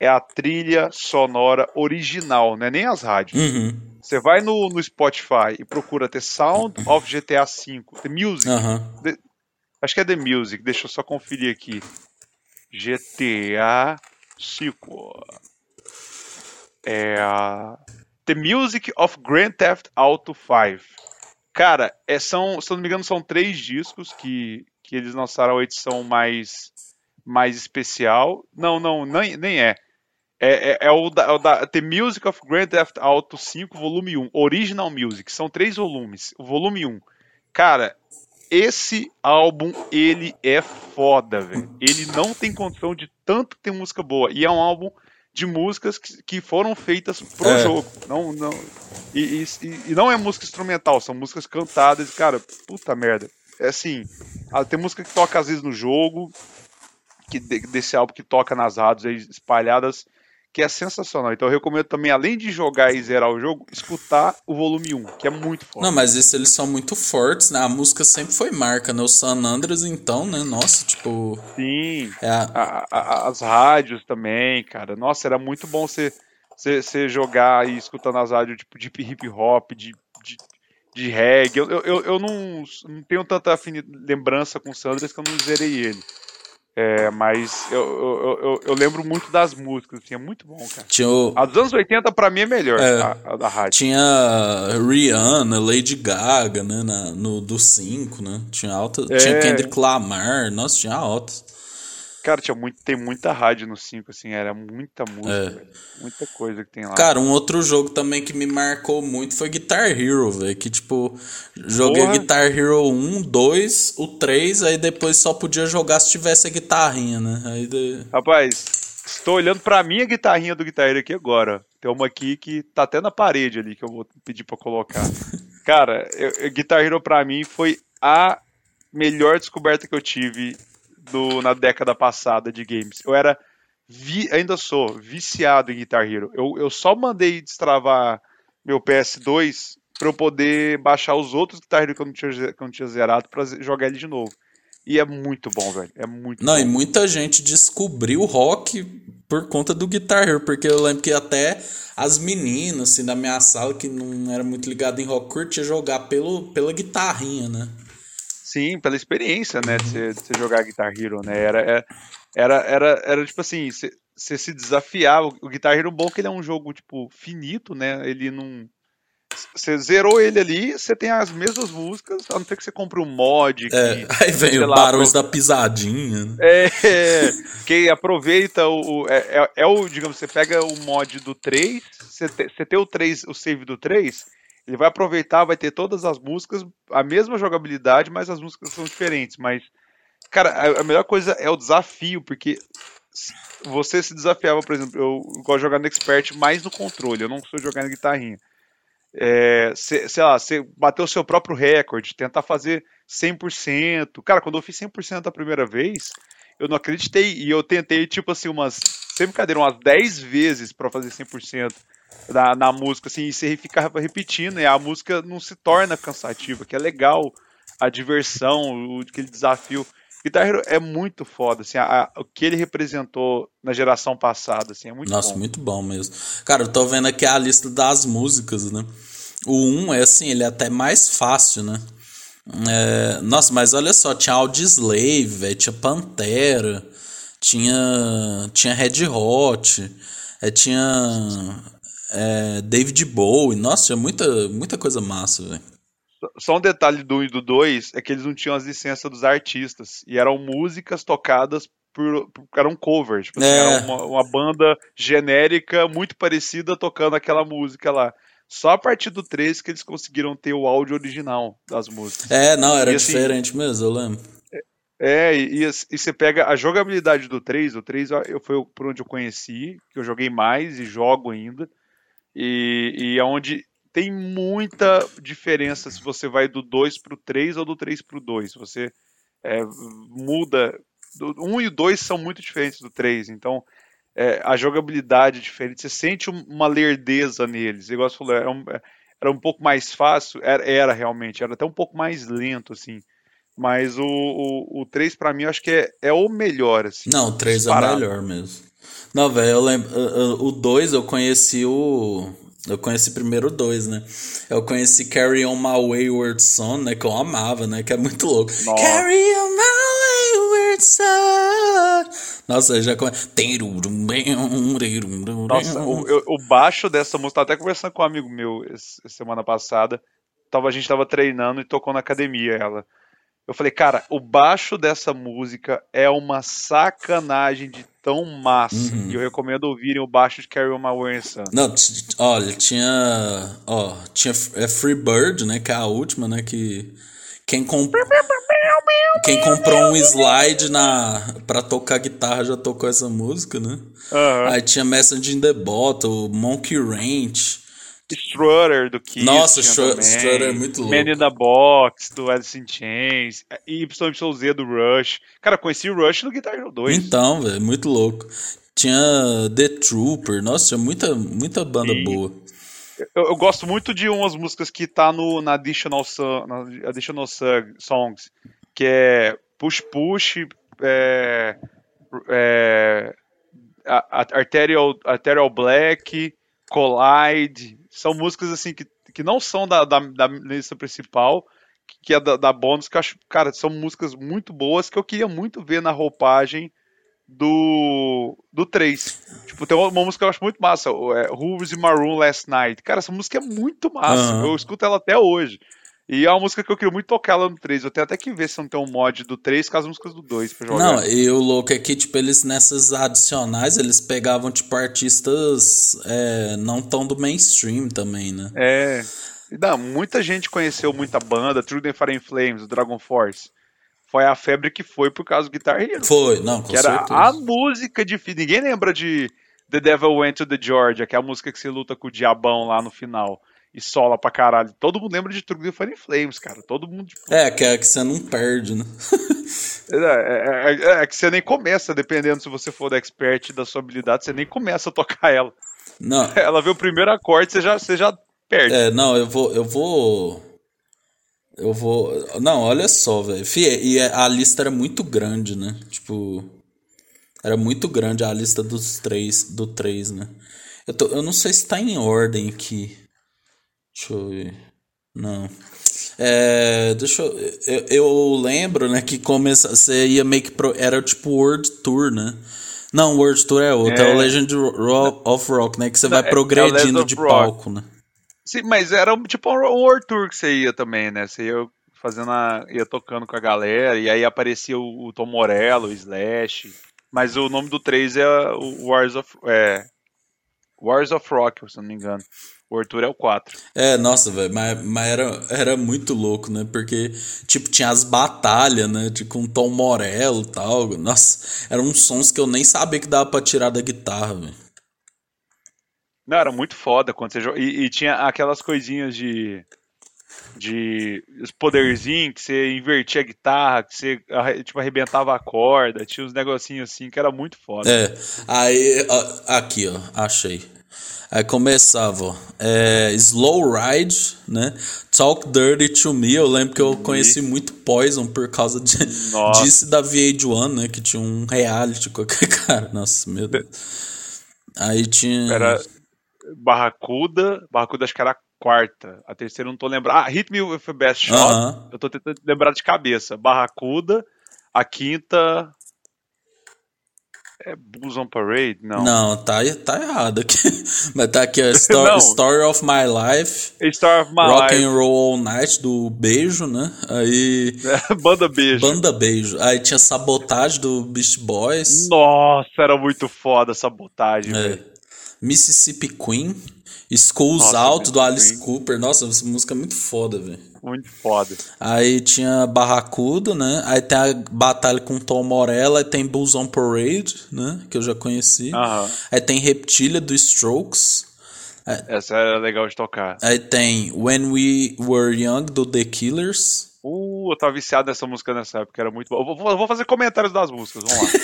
é a trilha sonora original, não é nem as rádios. Uhum. Você vai no, no Spotify e procura The Sound of GTA V, The Music. Uhum. The, acho que é The Music, deixa eu só conferir aqui. GTA V. É a The Music of Grand Theft Auto 5. Cara, é, são, se eu não me engano, são três discos que, que eles lançaram a edição mais, mais especial. Não, não, nem, nem é. É, é, é, o da, é, o da, The Music of Grand Theft Auto 5, volume 1. Original Music. São três volumes. O volume 1. Cara, esse álbum, ele é foda, velho. Ele não tem condição de tanto ter música boa. E é um álbum de músicas que, que foram feitas pro é. jogo. Não, não, e, e, e, não é música instrumental, são músicas cantadas. Cara, puta merda. É assim, ah, tem música que toca às vezes no jogo, que desse álbum que toca nas rádios espalhadas que é sensacional. Então eu recomendo também, além de jogar e zerar o jogo, escutar o volume 1, que é muito forte. Não, mas esses eles são muito fortes, né? A música sempre foi marca, né? O San Andreas, então, né? Nossa, tipo. Sim. É a... A, a, as rádios também, cara. Nossa, era muito bom você, você, jogar e escutando as rádios tipo, de hip hop, de, de, de reggae. Eu, eu, eu não, não tenho tanta lembrança com o Sanders que eu não zerei ele. É, mas eu, eu, eu, eu, lembro muito das músicas, assim, é muito bom, cara. Tinha o... A dos anos 80 pra mim é melhor, é, a, a, da rádio. Tinha Rihanna, Lady Gaga, né, na, no, do 5, né? Tinha alta. É... Tinha Kendrick Lamar, nossa, tinha altas. Cara, tinha muito, tem muita rádio no 5, assim, era muita música, é. muita coisa que tem lá. Cara, um outro jogo também que me marcou muito foi Guitar Hero, velho, que tipo, joguei Porra. Guitar Hero 1, 2, o 3, aí depois só podia jogar se tivesse a guitarrinha, né? Aí de... Rapaz, estou olhando pra minha guitarrinha do Guitar Hero aqui agora. Tem uma aqui que tá até na parede ali, que eu vou pedir pra colocar. Cara, eu, Guitar Hero pra mim foi a melhor descoberta que eu tive do, na década passada de games. Eu era, vi, ainda sou, viciado em Guitar Hero. Eu, eu só mandei destravar meu PS2 para eu poder baixar os outros Guitar Hero que eu não tinha, que eu não tinha zerado para jogar ele de novo. E é muito bom, velho. É muito Não, bom. e muita gente descobriu o rock por conta do Guitar Hero, porque eu lembro que até as meninas, assim, da minha sala, que não era muito ligado em rock, curtia jogar pelo, pela guitarrinha, né? Sim, pela experiência, né, de você, você jogar Guitar Hero, né? Era, é, era, era, era tipo assim, você, se desafiava. O Guitar Hero bom é que ele é um jogo, tipo, finito, né? Ele não. Você zerou ele ali, você tem as mesmas músicas, a não ser que você compre um mod. Que, é, aí vem o Barões da Pisadinha. Né? É, é, que aproveita o. É, é, é, o, digamos, você pega o mod do 3, você, te, você tem o 3, o save do 3, ele vai aproveitar, vai ter todas as músicas, a mesma jogabilidade, mas as músicas são diferentes. Mas, cara, a, melhor coisa é o desafio, porque você se desafiava, por exemplo, eu gosto de jogar no Expert mais no controle, eu não sou jogar na guitarrinha. É, sei lá, você bateu o seu próprio recorde, tentar fazer 100%. Cara, quando eu fiz 100% a primeira vez, eu não acreditei. E eu tentei, tipo assim, umas, sem brincadeira, umas 10 vezes para fazer 100%. Na, na música, assim, e você fica repetindo, e a música não se torna cansativa, que é legal a diversão, o, aquele desafio. Guitar Hero é muito foda, assim, a, a, o que ele representou na geração passada, assim, é muito Nossa, bom. muito bom mesmo. Cara, eu tô vendo aqui a lista das músicas, né? O 1 é assim, ele é até mais fácil, né? É, nossa, mas olha só, tinha Audioslave, véio, tinha Pantera, tinha, tinha Red Hot, é, tinha é, David Bowie, nossa, tinha muita, muita coisa massa, velho. Só um detalhe do 1 e do 2 é que eles não tinham as licenças dos artistas. E eram músicas tocadas por. por eram covers. Tipo assim, É. era uma, uma banda genérica muito parecida tocando aquela música lá. Só a partir do 3 que eles conseguiram ter o áudio original das músicas. É, não, era E assim- diferente mesmo, eu lembro. É, e, e, e você pega a jogabilidade do 3, o 3 eu- eu, foi por onde eu conheci, que eu joguei mais e jogo ainda. E, e é onde tem muita diferença se você vai do 2 pro 3 ou do 3 pro 2. Você é, muda. O 1 e o 2 são muito diferentes do 3, então é, a jogabilidade é diferente. Você sente um- uma lerdeza neles. Igual você falou, era um, era um pouco mais fácil, era, era realmente, era até um pouco mais lento, assim. Mas o, o, o 3, pra mim, eu acho que é, é o melhor, assim. Não, o 3 é o disparado. melhor mesmo. Não, velho, eu lembro. uh, uh, O 2 eu conheci o. Eu conheci primeiro o 2, né? Eu conheci Carry On My Wayward Son, né? Que eu amava, né? Que é muito louco. Nossa. Carry On My Wayward Son. Nossa, já conheço. Nossa, o, eu- o baixo dessa música, tava até conversando com um amigo meu semana passada. Tava, a gente tava treinando e tocou na academia ela. Eu falei, cara, o baixo dessa música é uma sacanagem de tão massa. Uhum. E eu recomendo ouvirem o baixo de Carry On My Way Son. Não, olha, tinha. Ó, tinha é Free Bird, né? Que é a última, né? Que. Quem, comp... Quem comprou um slide na... pra tocar guitarra já tocou essa música, né? Aham. Aí tinha Messenger in the Bottle, Monkey Ranch. Strutter do Kiss. Nossa. Strutter é muito louco. Man in the Box do Alice in Chains. YYZ do Rush. Cara, conheci o Rush no Guitar Hero 2. Então, velho, muito louco. Tinha The Trooper, nossa, tinha muita, muita banda Sim. boa. Eu, eu gosto muito de umas músicas que tá no, na Additional, na additional Song- Songs, que é Push Push, é, é, Arterial, Arterial Black, Collide. São músicas assim que, que não são da, da, da lista principal, que é da, da bônus, que eu acho, cara, são músicas muito boas que eu queria muito ver na roupagem do do 3. Tipo, tem uma, uma música que eu acho muito massa, é, Was in Maroon Last Night. Cara, essa música é muito massa. Aham. Eu escuto ela até hoje. E é uma música que eu queria muito tocar ela no 3. Eu tenho até que ver se não tem um mod do 3 com as músicas do 2 pra jogar. Não, e o louco é que, tipo, eles nessas adicionais, eles pegavam, tipo, artistas é, não tão do mainstream também, né? É. Não, muita gente conheceu muita banda, the Fire in Flames, o Dragon Force. Foi a febre que foi por causa do Guitar Hero. Foi, não, com que era certeza. a música de. Ninguém lembra de The Devil Went to the Georgia, que é a música que você luta com o diabão lá no final. E sola pra caralho. Todo mundo lembra de True the Fire Flames, cara. Todo mundo. tipo, É, que é que você não perde, né? É, é- é- é que você nem começa, dependendo se você for da expert da sua habilidade, você nem começa a tocar ela. Não, Ela vê o primeiro acorde, você já, você já perde. é, não, eu vou, eu vou, eu vou, não, olha só, velho, e a lista era muito grande, né? Tipo, era muito grande a lista dos três, do três, né? Eu, tô, eu não sei se tá em ordem aqui. Deixa eu ver. Não. É, deixa eu, eu, eu lembro, né, que começa, você ia meio que pro, era tipo World Tour, né? Não, World Tour é outro, é, É. o Legend of Rock, né, que você vai é- é progredindo de palco, né? Sim, mas era tipo um World Tour que você ia também, né? Você ia fazendo a, ia tocando com a galera, e aí aparecia o, o Tom Morello, o Slash. Mas o nome do 3 é o Wars of. É, Wars of Rock, se eu não me engano. O Tour é o 4. É, nossa, velho, mas, mas era, era muito louco, né? Porque, tipo, tinha as batalhas, né? De, com Tom Morello e tal. Nossa, eram uns sons que eu nem sabia que dava pra tirar da guitarra, velho. Não, era muito foda quando você joga. E, e tinha aquelas coisinhas de. De. Os poderzinhos que você invertia a guitarra, que você tipo, arrebentava a corda. Tinha uns negocinhos assim que era muito foda. É, aí, aqui, ó, achei. Aí começava é, Slow Ride, né? Talk Dirty to Me. Eu lembro que eu conheci muito Poison por causa de, disso da VH1, né? Que tinha um reality com aquele cara. Nossa, meu Deus. Aí tinha. Era Barracuda. Barracuda acho que era a quarta. A terceira eu não tô lembrando. Ah, Hit Me with Best Shot. Uh -huh. Eu tô tentando lembrar de cabeça. Barracuda. A quinta. É Bulls on Parade? Não. Não, tá, tá errado aqui. Mas tá aqui, a Story, Story of My Life. Story of My Rock Life. and Roll All Night do Beijo, né? Aí. Banda Beijo. Banda Beijo. Aí tinha Sabotagem do Beast Boys. Nossa, era muito foda a Sabotagem, é. velho. Mississippi Queen. Schools Nossa, Out do Alice. Cooper. Nossa, essa música é muito foda, velho. Muito foda. Aí tinha Barracuda, né? Aí tem a batalha com Tom Morello, aí tem Bulls on Parade, né? Que eu já conheci. Uhum. Aí tem Reptilia do Strokes. Essa era legal de tocar. Aí tem When We Were Young do The Killers. Uh, eu tava viciado nessa música nessa época, era muito bom. Eu vou, eu vou fazer comentários das músicas, vamos lá.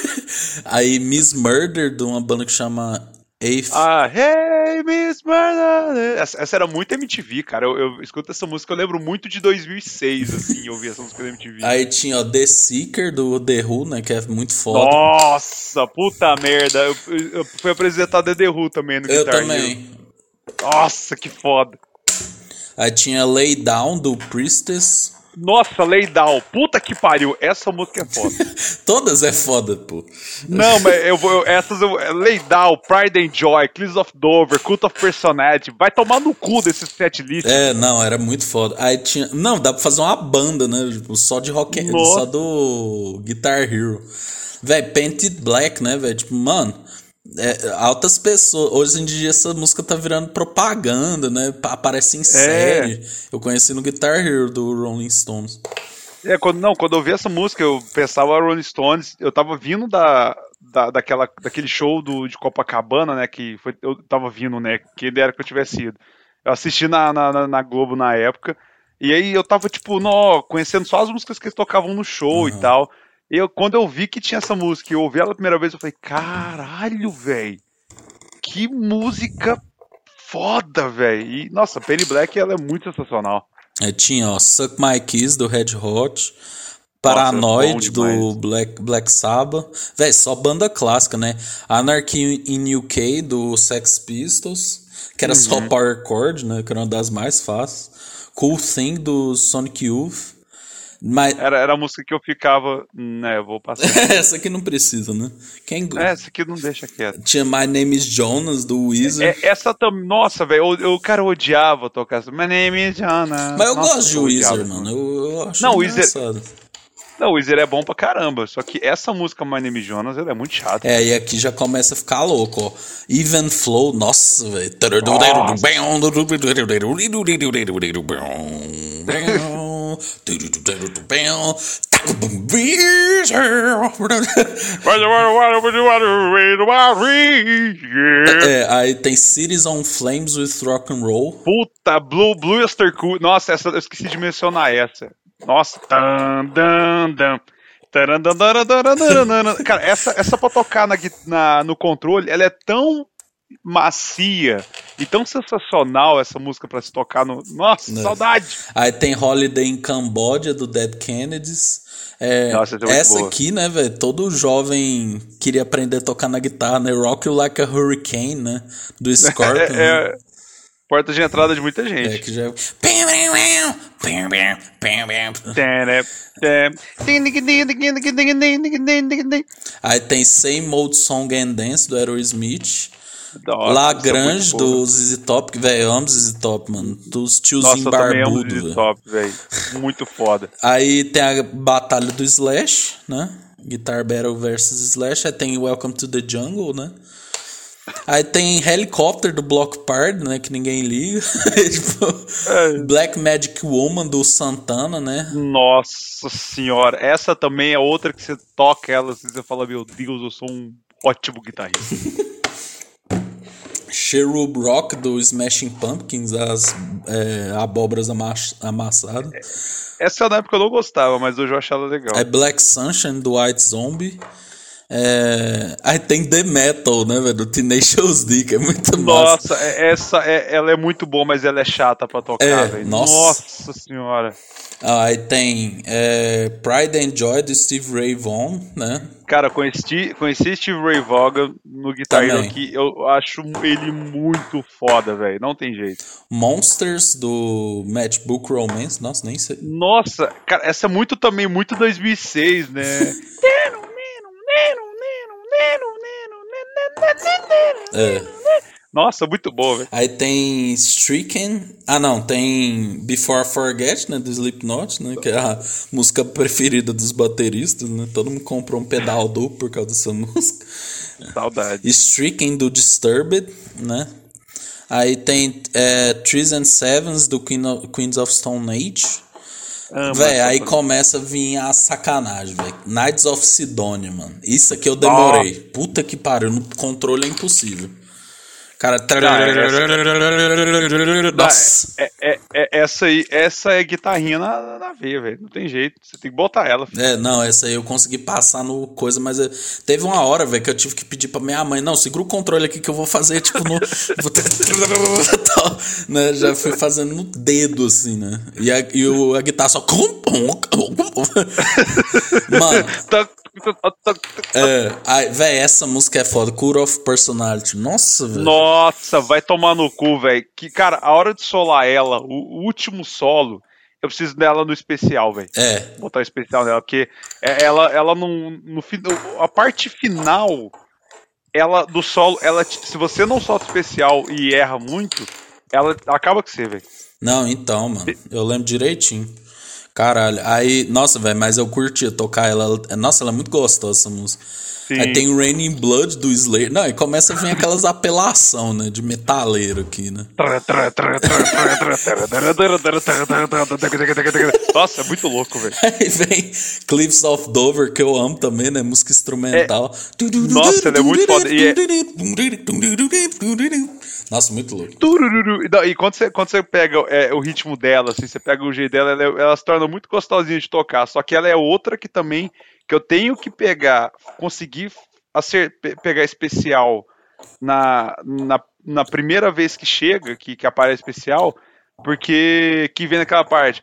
aí Miss Murder, de uma banda que chama Eighth. Ah, Hey Miss Murder. Essa, essa, era muito MTV, cara. Eu, eu, escuto essa música, eu lembro muito de 2006, assim, eu ouvi essa música da MTV. Aí tinha ó, The Seeker do The Who, né, que é muito foda. Nossa, puta merda. Eu, eu fui apresentado The Who também no Eu Guitar também. Nossa, que foda. Aí tinha Lay Down do Priestess. Nossa, Down. Puta que pariu. Essa música é foda. Todas é foda, pô. Não, mas eu vou. Essas eu. Down, Pride and Joy, Cliffs of Dover, Cult of Personality. Vai tomar no cu desses set list. É, não, era muito foda. Aí tinha. Não, dá pra fazer uma banda, né? Tipo, só de rock and só do Guitar Hero. Véi, Painted Black, né, velho? Tipo, mano. É, altas pessoas. Hoje em dia essa música tá virando propaganda, né? Aparece em é. série. Eu conheci no Guitar Hero do Rolling Stones. É, quando, não, quando eu vi essa música, eu pensava Rolling Stones, eu tava vindo da, da, daquela, daquele show do, de Copacabana, né? Que foi, eu tava vindo, né? Que era que eu tivesse ido. Eu assisti na, na, na Globo na época. E aí eu tava, tipo, no, conhecendo só as músicas que eles tocavam no show uhum. e tal. Eu, quando eu vi que tinha essa música e eu ouvi ela a primeira vez, eu falei, caralho, velho. Que música foda, velho. E, nossa, Penny Black, ela é muito sensacional. É, tinha, ó, Suck My Kiss, do Red Hot. Paranoid, nossa, é do Black, Black Sabbath. Véi, só banda clássica, né? Anarchy in UK, do Sex Pistols. Que era uhum. só Power Chord, né? Que era uma das mais fáceis. Cool Thing, do Sonic Youth. Mas... Era, era a música que eu ficava, né, eu vou passar. essa aqui não precisa, né? Quem... É, essa aqui não deixa quieto. Tinha My Name is Jonas, do Weezer. É, essa também, nossa, velho, o cara odiava tocar essa, My Name is Jonas. Mas eu nossa, gosto de Weezer, mano, eu, eu acho não, engraçado. Weezer... Não, o Weezer é bom pra caramba, só que essa música My Name Jonas, é muito chata. É, e aqui já começa a ficar louco, ó. Even Flow, nossa, velho. É, aí tem Cities on Flames with Rock and Roll. Puta, Blue, Blue Oyster Cult. Nossa, essa, eu esqueci de mencionar essa. Nossa. Dan, dan, dan. Cara, essa, essa pra tocar na, na, no controle, ela é tão macia e tão sensacional essa música para se tocar no. Nossa, é. saudade! Aí tem Holiday in Cambodia do Dead Kennedys. É, Nossa, é essa boa. aqui, né, velho? Todo jovem queria aprender a tocar na guitarra, né? Rock You Like a Hurricane, né? Do Scorpion. é, é, porta de entrada de muita gente. É, que já. Aí tem Same Old Song and Dance do Aerosmith. Lagrange do ZZ Top, velho, eu amo ZZ Top, mano. Dos tiozinhos barbudos, velho. Top, velho. Muito foda. Aí tem a batalha do Slash, né? Guitar Battle versus Slash. Aí tem Welcome to the Jungle, né? Aí tem Helicopter do Block Party, né? Que ninguém liga. tipo, é. Black Magic Woman do Santana, né? Nossa senhora. Essa também é outra que você toca ela e você fala, meu Deus, eu sou um ótimo guitarrista. Cherub Rock do Smashing Pumpkins, as é, abóboras amassadas. Essa na época eu não gostava, mas hoje eu achava legal. É Black Sunshine do White Zombie. É... Aí tem The Metal, né, velho? Do Tenacious D, que é muito Nossa, massa. é- essa, é, ela é muito boa, mas ela é chata pra tocar, É, velho. nossa. Nossa senhora. Ah, Aí tem é, Pride and Joy do Steve Ray Vaughan, né? Cara, conheci, conheci Steve Ray Vaughan no Guitar Hero aqui. Eu acho ele muito foda, velho. Não tem jeito. Monsters do Matchbook Romance. Nossa, nem sei. Nossa, cara, essa é muito também, muito 2006, né? É. Nossa, muito boa, velho. Aí tem Stricken. Ah, não, tem Before I Forget, né? Do Slipknot, né? Que é a música preferida dos bateristas, né? Todo mundo comprou um pedal duplo por causa dessa música. Saudade. Stricken do Disturbed, né? Aí tem é, Trees and Sevens do Queen of- Queens of Stone Age. Amo Véi, aí começa a vir a sacanagem, velho. Knights of Sidonia, mano. Isso aqui eu demorei. Puta que pariu, no controle é impossível. Cara. Nossa. É, é- é- essa aí, essa é guitarrinha na, na veia, velho. Não tem jeito. Você tem que botar ela. filho. É, não, essa aí eu consegui passar no coisa, mas eh, teve uma hora, velho, que eu tive que pedir pra minha mãe, não, segura o controle aqui que eu vou fazer, tipo, no. né? Já fui fazendo no dedo, assim, né? E a, e o, a guitarra só. Mano, é. Véi, essa música é foda. Cure of Personality. Nossa, velho. Nossa, vai tomar no cu, velho. Que, cara, a hora de solar ela, o, o último solo, eu preciso dela no especial, velho. É, Botar o especial nela, porque é- ela, ela não. No, fin- a parte final, ela do solo, ela, se você não solta especial e erra muito, ela acaba com você, velho. Não, então, mano, eu lembro direitinho. Caralho, aí, nossa, velho, mas eu curtia tocar ela. ela- Nossa, ela é muito gostosa essa música. Sim. Aí tem o Raining Blood do Slayer. Não, e começa a vir aquelas apelação, né, de metaleiro aqui, né? Nossa, é muito louco, velho. Aí vem Cliffs of Dover, que eu amo também, né, música instrumental. Nossa, ela é muito foda, e é- Nossa, muito louco. E não, E quando você, quando você pega é, o ritmo dela, assim, você pega o jeito dela, ela, é- ela se torna muito gostosinha de tocar. Só que ela é outra que também que eu tenho que pegar, conseguir acer, pe- pegar especial na, na, na primeira vez que chega, que, que aparece especial, porque que vem naquela parte.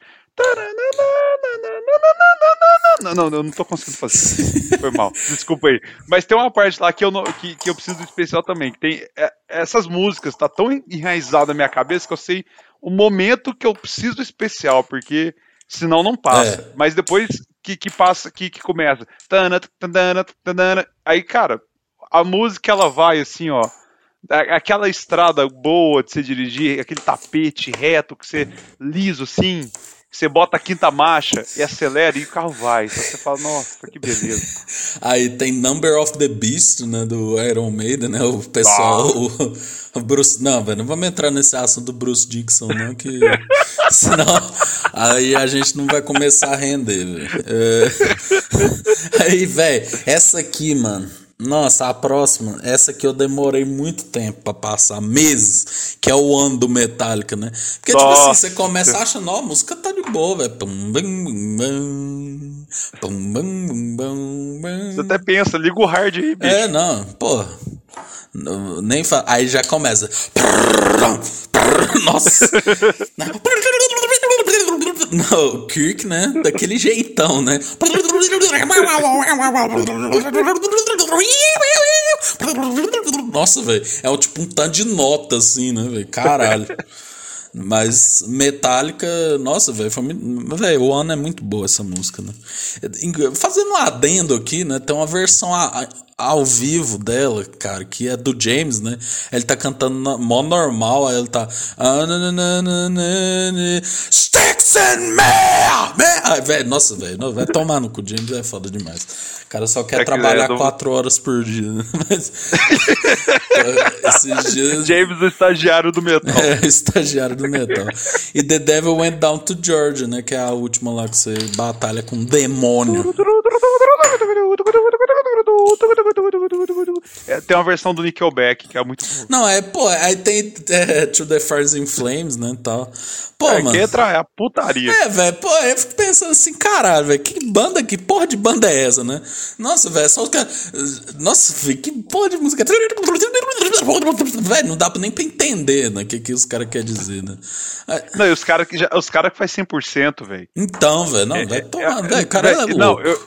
Não, não, eu não tô conseguindo fazer. Foi mal. Desculpa aí. Mas tem uma parte lá que eu, não, que, que eu preciso do especial também. Que tem é, essas músicas, tá tão enraizado na minha cabeça que eu sei o momento que eu preciso do especial, porque senão não passa. É. Mas depois que, que passa, que, que começa. Aí, cara, a música ela vai assim, ó. Aquela estrada boa de você dirigir, aquele tapete reto que você liso assim, você bota a quinta marcha e acelera e o carro vai. Então você fala, nossa, que beleza. Aí tem Number of the Beast, né, do Iron Maiden, né, o pessoal, o, o Bruce, não, velho, não vamos entrar nesse assunto do Bruce Dixon, não, que senão aí a gente não vai começar a render, velho. É, aí, velho, essa aqui, mano, nossa, a próxima, essa aqui eu demorei muito tempo pra passar, meses, que é o ano do Metallica, né, porque, tipo assim, Nossa. você começa achando, ó, a música tá de boa, velho. Você até pensa, liga o hard aí, bicho. É, não, pô. Nem fa... Aí já começa. Nossa! Não, o Kirk, né? Daquele jeitão, né? Nossa, velho. É o tipo um tanto de nota, assim, né, velho? Caralho. Mas Metallica, nossa, velho, foi muito- velho, o ano é muito boa essa música, né? Fazendo um adendo aqui, né? Tem uma versão a- ao vivo dela, cara, que é do James, né? Ele tá cantando na- mó normal, aí ele tá "Ah, na, na, na, na, na, Sticks and man!" Ai, velho, nossa, velho, vai tomar no cu, James é foda demais. O cara só quer É que trabalhar é do- quatro horas por dia, né? Mas, esses dias James, o estagiário do metal. é, estagiário do metal. E The Devil Went Down to Georgia, né? Que é a última lá que você batalha com um demônio. É, tem uma versão do Nickelback que é muito boa. Não, é, pô, aí tem é, To the Fires in Flames, né, tal. Pô, é, mano. Que entra é a putaria. É, velho, pô, eu fico pensando assim, caralho, velho, que banda, que porra de banda é essa, né? Nossa, velho, só os caras. Nossa, véio, que porra de música. Velho, não dá nem pra entender, né, o que, que os caras querem dizer, né? Não, e os caras que, já, os cara que faz 100%, velho. Então, velho, não, É, vai é, tomar, é, velho, o cara é louco. Não, eu.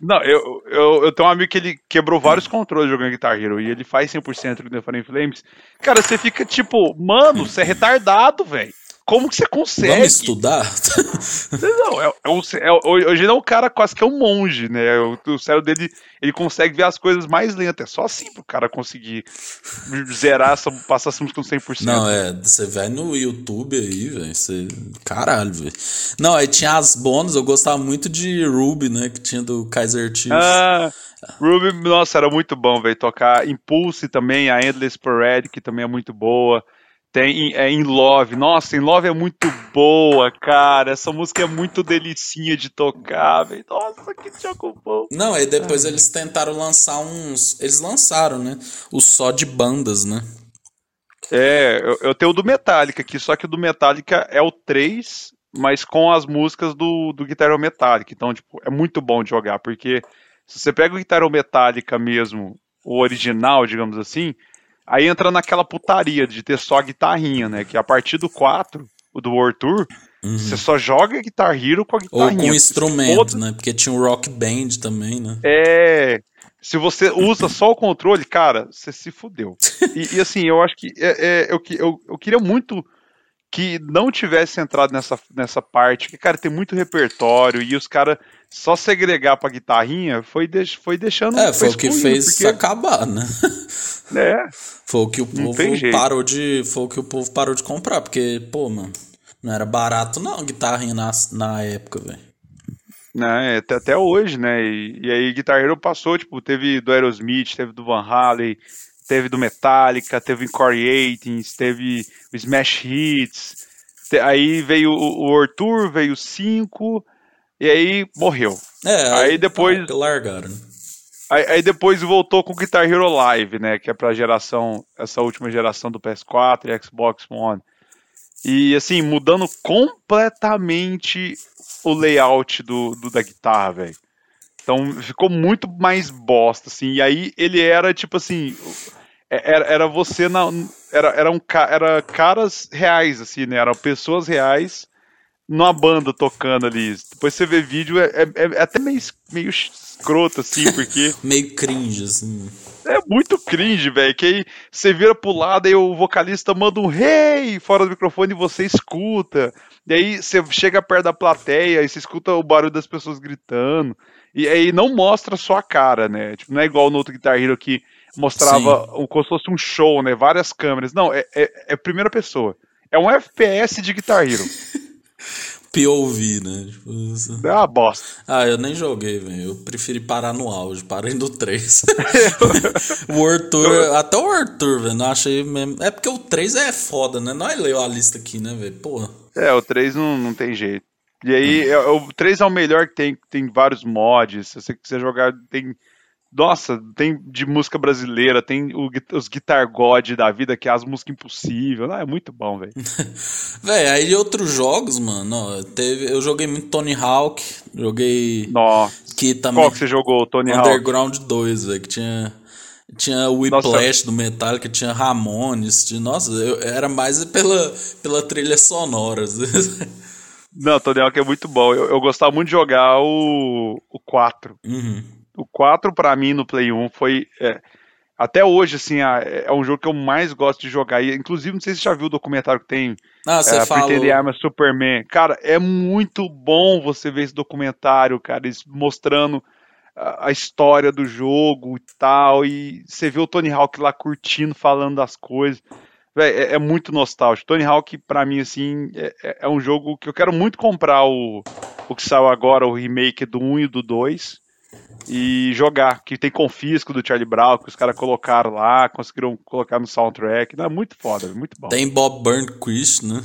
Não, eu, eu, eu tenho um amigo que ele quebrou vários controles jogando Guitar Hero e ele faz 100% do The Fire Flames. Cara, você fica tipo, mano, você é retardado, velho. Como que você consegue? Vamos estudar? Não, é, é, um, é, hoje ele é um cara quase que é um monge, né? O, o cérebro dele, ele consegue ver as coisas mais lentas. É só assim pro cara conseguir zerar, essa, passar essa música no 100%. Não, é, você vai no YouTube aí, velho, você... Caralho, velho. Não, aí tinha as bônus, eu gostava muito de Ruby, né, que tinha do Kaiser Chiefs. Ah, Ruby, nossa, era muito bom, velho, tocar Impulse também, a Endless Parade, que também é muito boa. Tem é, In Love. Nossa, In Love é muito boa, cara. Essa música é muito delicinha de tocar, velho. Nossa, que jogo bom. Não, aí depois Ai. eles tentaram lançar uns. Eles lançaram, né? O só de bandas, né? É, eu, eu tenho o do Metallica aqui, só que o do Metallica é o 3, mas com as músicas do, do Guitar Hero Metallica. Então, tipo, é muito bom de jogar, porque se você pega o Guitar Hero Metallica mesmo, o original, digamos assim, Aí entra naquela putaria de ter só a guitarrinha, né? Que a partir do 4, o do World Tour, uhum. você só joga Guitar Hero com a guitarrinha. Ou com instrumento, né? Porque tinha um rock band também, né? É. Se você usa só o controle, cara, você se fudeu. E, e assim, eu acho que é, é, eu, eu, eu queria muito que não tivesse entrado nessa, nessa parte, que, cara, tem muito repertório e os caras só segregar pra guitarrinha foi, foi deixando. É, foi o que fez porque... acabar, né? É. Foi o que o povo parou de. Foi o que o povo parou de comprar, porque, pô, mano, não era barato não guitarrinha na, na época, velho. Né, até, até hoje, né? E, e aí Guitar Hero passou, tipo, teve do Aerosmith, teve do Van Halen, teve do Metallica, teve o Corey Aitens, teve o Smash Hits, te, aí veio o, o Tour, veio o 5, e aí morreu. É, aí depois. Ah, largaram. Aí, aí, depois voltou com o Guitar Hero Live, né? Que é pra geração, essa última geração do PS4 e Xbox One. E assim, mudando completamente o layout do, do da guitarra, velho. Então ficou muito mais bosta, assim. E aí ele era tipo assim. Era, era você na. Era, era, um, era caras reais, assim, né? Eram pessoas reais numa banda tocando ali. Depois você vê vídeo, é, é, é até meio, meio escroto, assim, porque. meio cringe, assim. É muito cringe, velho. Que aí você vira pro lado e o vocalista manda um hey fora do microfone e você escuta. E aí você chega perto da plateia e você escuta o barulho das pessoas gritando. E aí não mostra a cara, né? Tipo, não é igual no outro Guitar Hero que mostrava um, como se fosse um show, né? Várias câmeras. Não, é, é, é primeira pessoa. É um FPS de Guitar Hero. POV, né? Tipo, é uma bosta. Ah, eu nem joguei, velho. Eu preferi parar no auge, parei no 3. o Arthur, até o Arthur, velho, não achei mesmo. É porque o 3 é foda, né? Nós leu a lista aqui, né, velho? Pô. É, o 3 não, não tem jeito. E aí, hum. o 3 é o melhor que tem, tem vários mods. Se você quiser jogar, tem nossa, tem de música brasileira, tem o, os Guitar God da vida, que é as músicas impossíveis. Ah, é muito bom, velho. velho, aí outros jogos, mano, ó, teve, eu joguei muito Tony Hawk, joguei. Nossa. Que também, Qual que você jogou, Tony Underground Hawk? Underground 2, velho, que tinha. Tinha o Whiplash do Metallica, tinha Ramones, tinha, nossa, eu, era mais pela, pela trilha sonora. Não, Tony Hawk é muito bom. Eu, eu gostava muito de jogar o, o 4. Uhum o 4 para mim no Play 1 foi é, até hoje assim é, um jogo que eu mais gosto de jogar. E inclusive não sei se você já viu o documentário que tem ah, você é, falou. Pretend I'm a Superman. Cara é muito bom você ver esse documentário cara eles mostrando a, história do jogo e tal. E você vê o Tony Hawk lá curtindo falando das coisas. Véi, é, é, muito nostálgico. Tony Hawk, para mim, assim, é, é, é, um jogo que eu quero muito comprar o, o que saiu agora, o remake do 1 e do 2 e jogar, que tem confisco do Charlie Brown, que os caras colocaram lá, conseguiram colocar no soundtrack. Não, é muito foda, muito bom. Tem Bob Burnquist, né?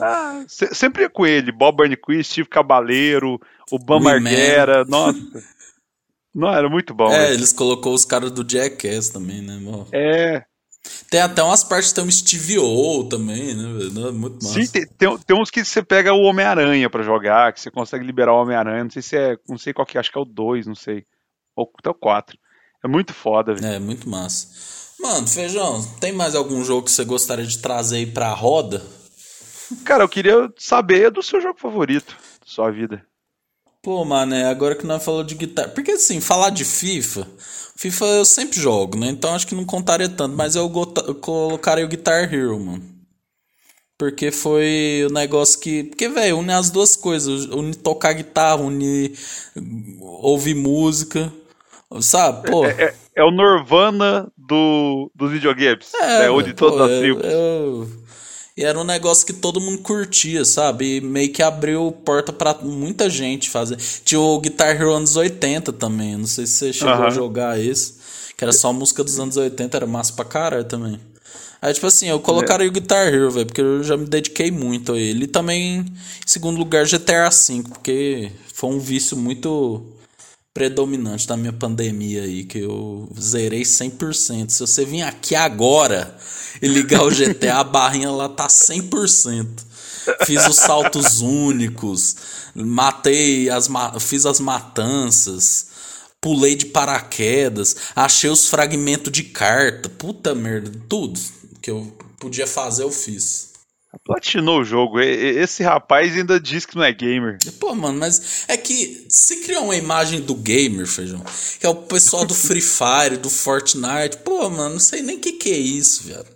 ah, se, sempre é com ele, Bob Burnquist, Steve Cabaleiro, o Bam Marguera, nossa. Não, era muito bom. É, eles colocou os caras do Jackass também, né, mano? É. Tem até umas partes que tem um Steve O também, né, velho? Muito massa. Sim, tem, tem, tem, uns que você pega o Homem-Aranha pra jogar, que você consegue liberar o Homem-Aranha. Não sei se é. Não sei qual que é, acho que é o 2, não sei. Ou até o 4. É muito foda, velho. É, muito massa. Mano, Feijão, tem mais algum jogo que você gostaria de trazer aí pra roda? Cara, eu queria saber do seu jogo favorito, da sua vida. Pô, mano, é agora que nós falamos de guitarra. Porque assim, falar de FIFA. FIFA eu sempre jogo, né? Então acho que não contaria tanto. Mas eu, eu colocaria o Guitar Hero, mano. Porque foi o negócio que. Porque, velho, une as duas coisas. Une tocar guitarra, une ouvir música. Sabe? Pô. É, é, é o Nirvana do, dos videogames. É, né? Onde todas as tribos. Eu e era um negócio que todo mundo curtia, sabe? E meio que abriu porta para muita gente fazer. Tinha o Guitar Hero anos 80 também. Não sei se você chegou uhum. a jogar esse. Que era só música dos anos 80, era massa pra caralho também. Aí, tipo assim, eu colocaria é. o Guitar Hero, velho, porque eu já me dediquei muito a ele. E também, em segundo lugar, GTA V, porque foi um vício muito predominante da minha pandemia aí, que eu zerei 100%. Se você vir aqui agora e ligar o GTA, a barrinha lá tá 100%. Fiz os saltos únicos, matei as fiz as matanças, pulei de paraquedas, achei os fragmentos de carta, puta merda, tudo que eu podia fazer eu fiz. Platinou o jogo. Esse rapaz ainda diz que não é gamer. Pô, mano, mas é que se criou uma imagem do gamer, feijão, que é o pessoal do Free Fire, do Fortnite. Pô, mano, não sei nem o que, que é isso, velho.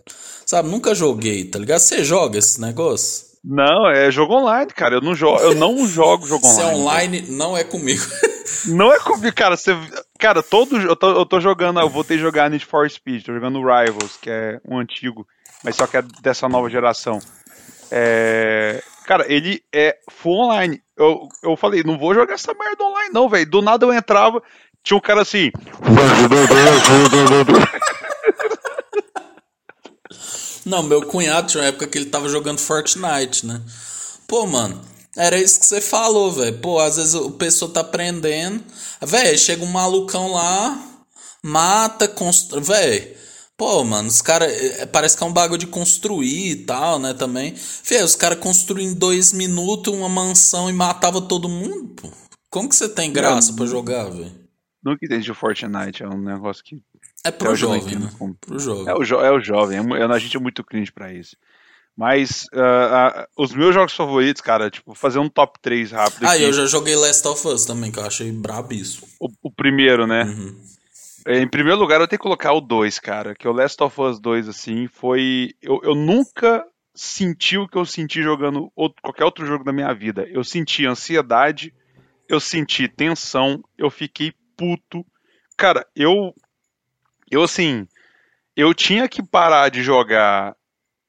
Sabe, nunca joguei, tá ligado? Você joga esse negócio? Não, é jogo online, cara. Eu não jogo, eu não jogo jogo online. Se é online, cara. não é comigo. não é comigo, cara. Você, cara, todo eu tô, eu tô jogando, eu voltei a jogar Need for Speed, tô jogando Rivals, que é um antigo, mas só que é dessa nova geração. É, cara, ele é full online. Eu, eu falei, não vou jogar essa merda online, não, velho. Do nada eu entrava, tinha um cara assim. Não, meu cunhado tinha uma época que ele tava jogando Fortnite, né? Pô, mano, era isso que você falou, velho. Pô, às vezes o pessoa tá aprendendo. Velho, chega um malucão lá, mata, constrói. Pô, mano, os caras. É, parece que é um bagulho de construir e tal, né? Também. Fê, os caras construíam em dois minutos uma mansão e matava todo mundo, pô. Como que você tem graça para jogar, velho? Nunca entendi o Fortnite, é um negócio que. É pro é jovem, né? Como... Pro jovem. É o, jo é o jovem, é, a gente é muito cringe pra isso. Mas uh, uh, os meus jogos favoritos, cara, tipo, fazer um top 3 rápido. Ah, aqui. eu já joguei Last of Us também, que eu achei brabíssimo. O, o primeiro, né? Uhum. É, em primeiro lugar, eu tenho que colocar o 2, cara. Que o Last of Us 2, assim, foi. Eu, eu nunca senti o que eu senti jogando outro, qualquer outro jogo da minha vida. Eu senti ansiedade, eu senti tensão, eu fiquei puto. Cara, eu. Eu, assim. Eu tinha que parar de jogar.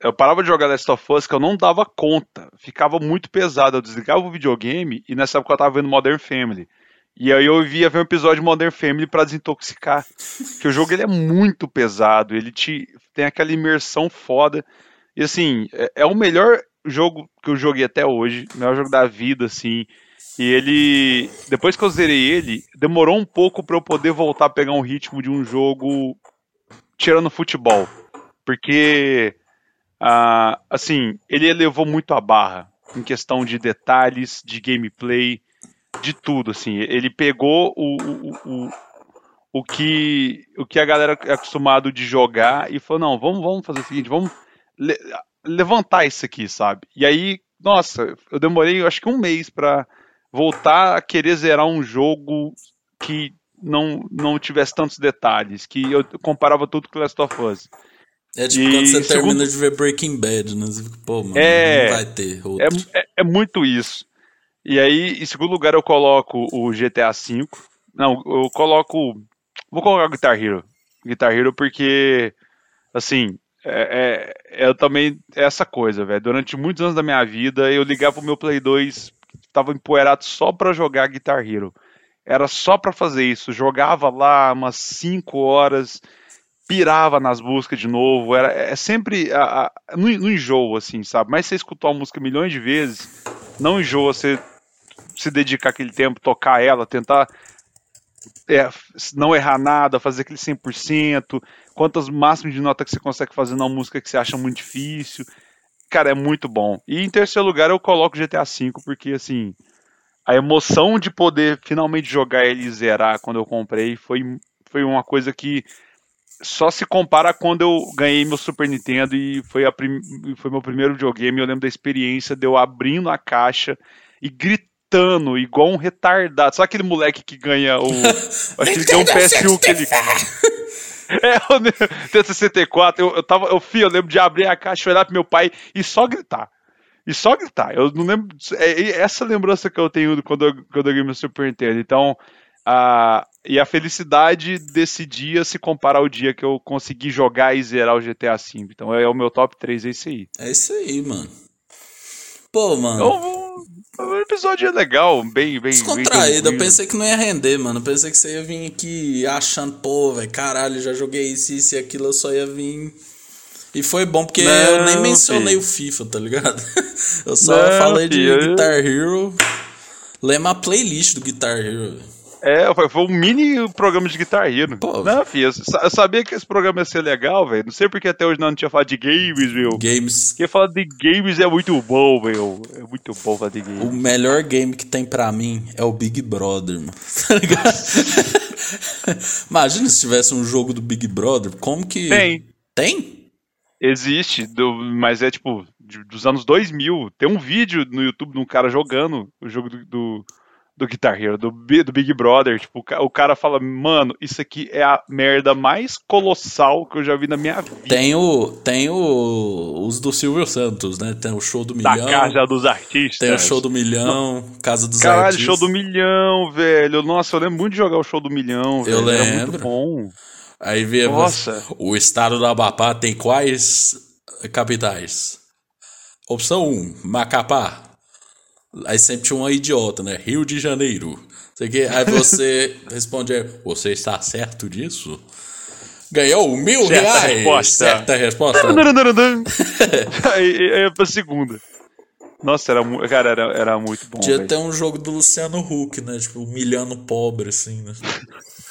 Eu parava de jogar Last of Us que eu não dava conta. Ficava muito pesado. Eu desligava o videogame e nessa época eu tava vendo Modern Family. E aí eu via ver um episódio de Modern Family para desintoxicar. que o jogo ele é muito pesado, ele te tem aquela imersão foda. E assim, é, é o melhor jogo que eu joguei até hoje, o melhor jogo da vida, assim. E ele, depois que eu zerei ele, demorou um pouco para eu poder voltar a pegar um ritmo de um jogo tirando futebol. Porque, ah, assim, ele elevou muito a barra em questão de detalhes, de gameplay, de tudo, assim. Ele pegou o, o, o, o, que, o que a galera é acostumado de jogar e falou, não, vamos, vamos fazer o seguinte, vamos le levantar isso aqui, sabe? E aí, nossa, eu demorei acho que um mês para voltar a querer zerar um jogo que não, não tivesse tantos detalhes, que eu comparava tudo com Last of Us. É tipo e quando você segundo... termina de ver Breaking Bad, né? Pô, mano, é, não vai ter outro. É, é, é muito isso. E aí, em segundo lugar, eu coloco o GTA V. Não, eu coloco. Vou colocar o Guitar Hero. Guitar Hero porque, assim, é, é, é também essa coisa, velho. Durante muitos anos da minha vida, eu ligava pro meu Play 2, tava empoeirado só pra jogar Guitar Hero. Era só pra fazer isso. Jogava lá umas 5 horas, pirava nas buscas de novo. Era, é sempre. A, a, enjoo, assim, sabe? Mas você escutou a música milhões de vezes, não enjoa, você se dedicar aquele tempo, tocar ela, tentar é, não errar nada, fazer aquele 100%, quantas máximas de nota que você consegue fazer numa música que você acha muito difícil. Cara, é muito bom. E em terceiro lugar eu coloco GTA V, porque assim, a emoção de poder finalmente jogar ele e zerar quando eu comprei foi, foi uma coisa que só se compara quando eu ganhei meu Super Nintendo e foi, a prim... foi meu primeiro videogame. Eu lembro da experiência de eu abrindo a caixa e gritando igual um retardado. Sabe aquele moleque que ganha o. Acho que ele ganhou um PS1 que ele. É, o T64, eu, eu tava, eu fui, eu lembro de abrir a caixa, olhar pro meu pai e só gritar. E só gritar. Eu não lembro. É, essa lembrança que eu tenho quando eu, quando eu ganhei meu Super Nintendo. Então, a, e a felicidade desse dia se compara ao dia que eu consegui jogar e zerar o GTA V. Então é o meu top 3, é isso aí. É isso aí, mano. Pô, mano. O, o episódio é legal, bem, bem. Descontraído. Bem eu pensei que não ia render, mano. Eu pensei que você ia vir aqui achando, pô, velho, caralho, já joguei isso, isso e aquilo, eu só ia vir. E foi bom porque não, eu nem mencionei filho. o FIFA, tá ligado? Eu só não, falei filho. de Guitar Hero. Lembra a playlist do Guitar Hero. É, foi, foi, um mini programa de Guitar Hero. Pô, não, filho, eu, sabia que esse programa ia ser legal, velho. Não sei porque até hoje não, tinha falado de games, meu. Games. Porque falar de games é muito bom, velho. É muito bom falar de games. O melhor game que tem pra mim é o Big Brother, mano. Tá ligado? Imagina se tivesse um jogo do Big Brother, como que. Tem. Tem? Existe, do, mas é tipo dos anos 2000. Tem um vídeo no YouTube de um cara jogando o jogo do, do do Guitar Hero, do, do Big Brother. Tipo, o cara fala, mano, isso aqui é a merda mais colossal que eu já vi na minha vida. Tem o. Tem o. Os do Silvio Santos, né? Tem o show do milhão. Da Casa dos Artistas. Tem o show do milhão, Casa dos Caralho, Artistas. show do milhão, velho. Nossa, eu lembro muito de jogar o show do milhão, velho. Eu lembro. Era muito bom. Aí vê Nossa. o estado do Amapá tem quais capitais? Opção 1, Macapá. Aí sempre tinha uma idiota, né? Rio de Janeiro. Sei que, aí você responde, você está certo disso? Ganhou mil certa reais! Resposta. Certa resposta. aí, aí é pra segunda. Nossa, era, cara, era, era muito bom. Tinha até um jogo do Luciano Huck, né? Tipo, humilhando pobre, assim, né?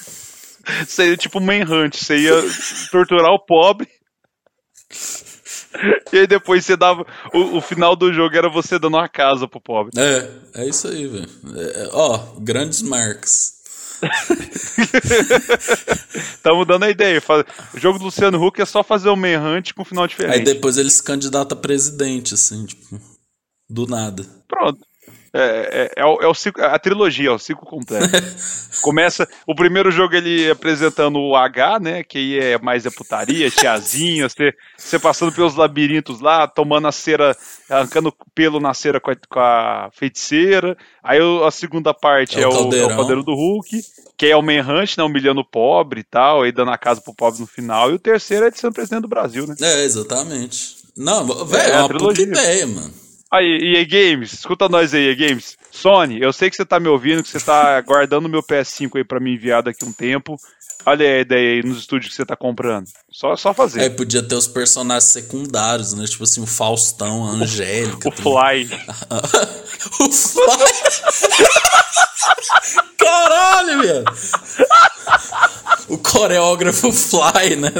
Seria tipo Manhunt, você ia torturar o pobre E aí depois você dava. O, o, final do jogo era você dando uma casa pro pobre. É, é isso aí, velho. É, é ó, grandes marcas. tá mudando a ideia. O jogo do Luciano Huck é só fazer o Manhunt com um final diferente. Aí depois ele se candidata a presidente, assim, tipo, do nada. Pronto. É, é, é, o, é o ciclo, a trilogia, é o ciclo completo. Começa o primeiro jogo ele apresentando o H, né? Que aí é mais a putaria, tiazinha, você, você passando pelos labirintos lá, tomando a cera, arrancando pelo na cera com a, com a feiticeira. Aí a segunda parte é, é, o, é o caldeirão do Hulk, que é o Manhunt, né? Humilhando o pobre e tal, aí dando a casa pro pobre no final. E o terceiro é de ser presidente do Brasil, né? É, exatamente. Não, velho, é, é uma puta ideia, mano. Aí, EA Games, escuta nós aí, EA Games. Sony, eu sei que você tá me ouvindo, que você tá guardando meu PS5 aí pra me enviar daqui um tempo. Olha a ideia aí nos estúdios que você tá comprando. Só, só fazer. É, podia ter os personagens secundários, né? Tipo assim, o Faustão, a Angélica. O, o Fly. o Fly. Caralho, velho. O coreógrafo Fly, né?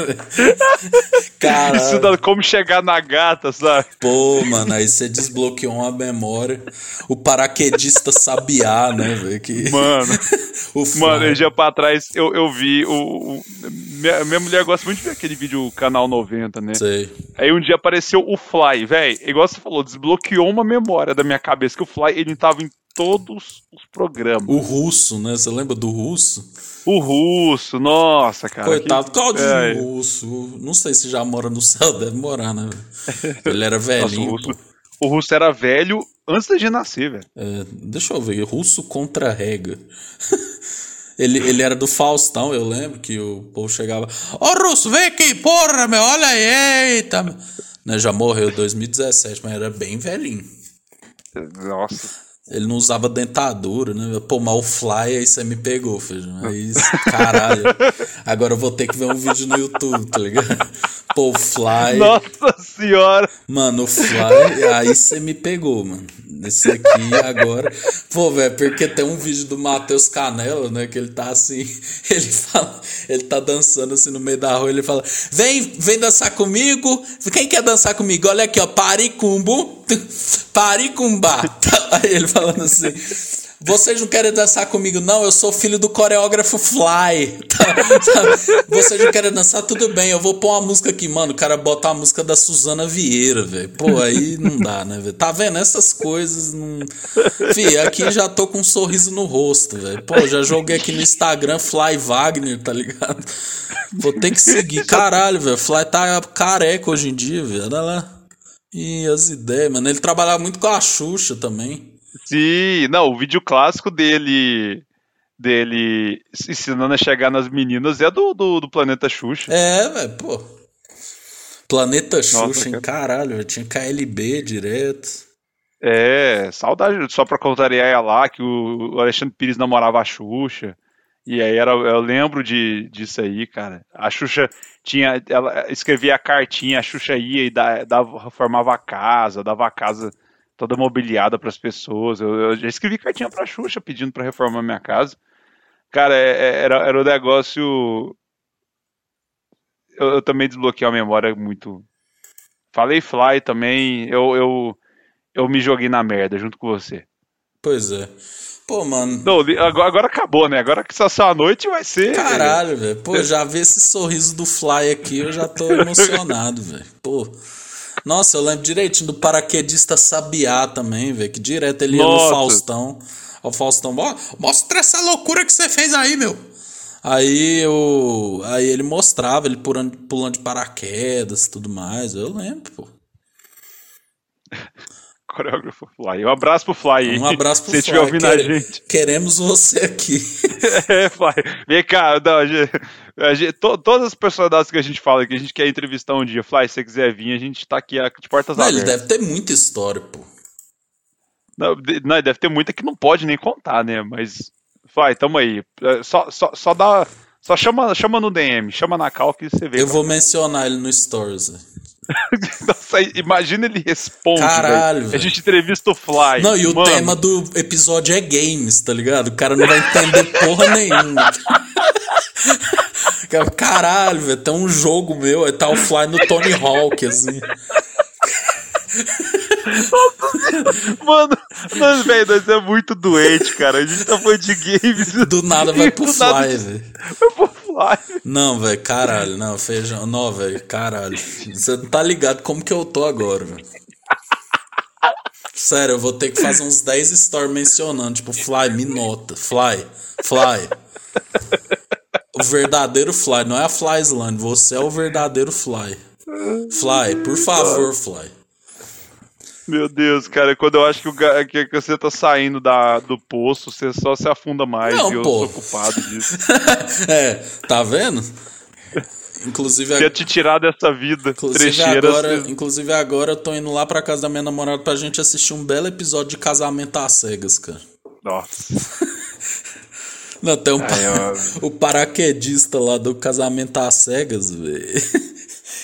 Caralho. Estudando como chegar na gata, sabe? Pô, mano, aí você desbloqueou uma memória. O paraquedista sabiá, né, velho? Que... Mano. o Fly. Mano, um dia pra trás eu, eu vi o, o. minha, minha mulher gosta muito de ver aquele vídeo Canal 90, né? Sei. Aí um dia apareceu o Fly, velho. Igual você falou, desbloqueou uma memória da minha cabeça que o Fly ele tava em todos os programas. O russo, né? Você lembra do russo? O russo, nossa, cara. Coitado, que... Claudio é. Russo. Não sei se já mora no céu, deve morar, né? Ele era velhinho. Nossa, o, russo, o, russo, era velho antes de nascer, velho. É, deixa eu ver, russo contra rega. Ele, ele era do Faustão, eu lembro que o povo chegava. Ô oh, Russo, vem aqui, porra, meu, olha aí, eita. Né, já morreu em 2017, mas era bem velhinho. Nossa. Ele não usava dentadura, né? Pô, mal fly, aí você me pegou, feijão. Aí, caralho. Agora eu vou ter que ver um vídeo no YouTube, tá ligado? Pô, fly. Nossa senhora! Mano, o fly, aí você me pegou, mano. Esse aqui agora. Pô, velho, porque tem um vídeo do Matheus Canela, né? Que ele tá assim. Ele fala. Ele tá dançando assim no meio da rua. Ele fala: Vem, vem dançar comigo. Quem quer dançar comigo? Olha aqui, ó. Paricumbo. Paricumbá. Aí ele falando assim. Vocês não querem dançar comigo, não? Eu sou filho do coreógrafo Fly. Tá, tá. Vocês não querem dançar? Tudo bem, eu vou pôr uma música aqui, mano. O cara bota a música da Suzana Vieira, velho. Pô, aí não dá, né, velho? Tá vendo? Essas coisas não. Fih, aqui já tô com um sorriso no rosto, velho. Pô, já joguei aqui no Instagram Fly Wagner, tá ligado? Vou ter que seguir. Caralho, velho. Fly tá careca hoje em dia, velho. Olha lá. E as ideias, mano. Ele trabalhava muito com a Xuxa também. Sim, não, o vídeo clássico dele dele ensinando a chegar nas meninas é do, do, do Planeta Xuxa. É, velho, pô. Planeta Xuxa, hein, caralho, tinha KLB direto. É, saudade, só pra contrariar lá, que o Alexandre Pires namorava a Xuxa. E aí era, eu lembro de, disso aí, cara. A Xuxa tinha, ela escrevia a cartinha, a Xuxa ia e dava, formava a casa, dava a casa toda mobiliada para as pessoas. Eu, eu, já escrevi cartinha para Xuxa pedindo para reformar minha casa. Cara, é, é, era, era um negócio. Eu, eu, também desbloqueei a memória muito. Falei Fly também. Eu, eu, eu me joguei na merda junto com você. Pois é. Pô, mano. Não, agora, agora acabou, né? Agora que só a noite vai ser. Caralho, velho. Pô, já vi esse sorriso do Fly aqui, eu já tô emocionado, velho. Pô. Nossa, eu lembro direitinho do paraquedista Sabiá também, velho. Que direto ele ia Nossa. no Faustão. O Faustão, mostra essa loucura que você fez aí, meu. Aí eu. Aí ele mostrava, ele pulando, pulando de paraquedas e tudo mais. Eu lembro, pô. Coreógrafo Fly. Um abraço pro Fly. Um abraço pro Fly. Se estiver ouvindo Quer, a gente. Queremos você aqui. é, Fly. Vem cá, não, Gente, to, todas as personalidades que a gente fala que a gente quer entrevistar um dia, Fly, se você quiser vir, a gente tá aqui de portas não, abertas. Ele deve ter muita história, pô. Não, não, deve ter muita que não pode nem contar, né? Mas, Fly, tamo aí. É, só, só, só dá. Só chama, chama no DM, chama na cal que você vê. Eu vou mencionar ele no Stories. Nossa, imagina ele responde. Caralho. Véio. A gente entrevista o Fly. Não, e o tema do episódio é games, tá ligado? O cara não vai entender porra nenhuma. Caralho, velho, tem um jogo meu, é tá o Fly no Tony Hawk, assim. Mano, nós, velho, nós é muito doente, cara. A gente tá falando de games. Do nada vai pro Fly, velho. Vai pro Fly. Não, velho, caralho. Não, feijão. Não, velho, caralho. Você não tá ligado como que eu tô agora, velho. Sério, eu vou ter que fazer uns 10 stories mencionando, tipo, Fly, me nota. Fly, Fly. O verdadeiro Fly, não é a Flyslane, você é o verdadeiro Fly. Fly, por favor, Fly. Meu Deus, cara, quando eu acho que, o, que você tá saindo da, do poço, você só se afunda mais não, e eu pô. sou culpado disso. é, tá vendo? Inclusive Quer te tirar dessa vida inclusive agora, assim. inclusive agora eu tô indo lá pra casa da minha namorada pra gente assistir um belo episódio de Casamento às Cegas, cara. Nossa. Não, tem um eu... o paraquedista lá do Casamento às Cegas, velho.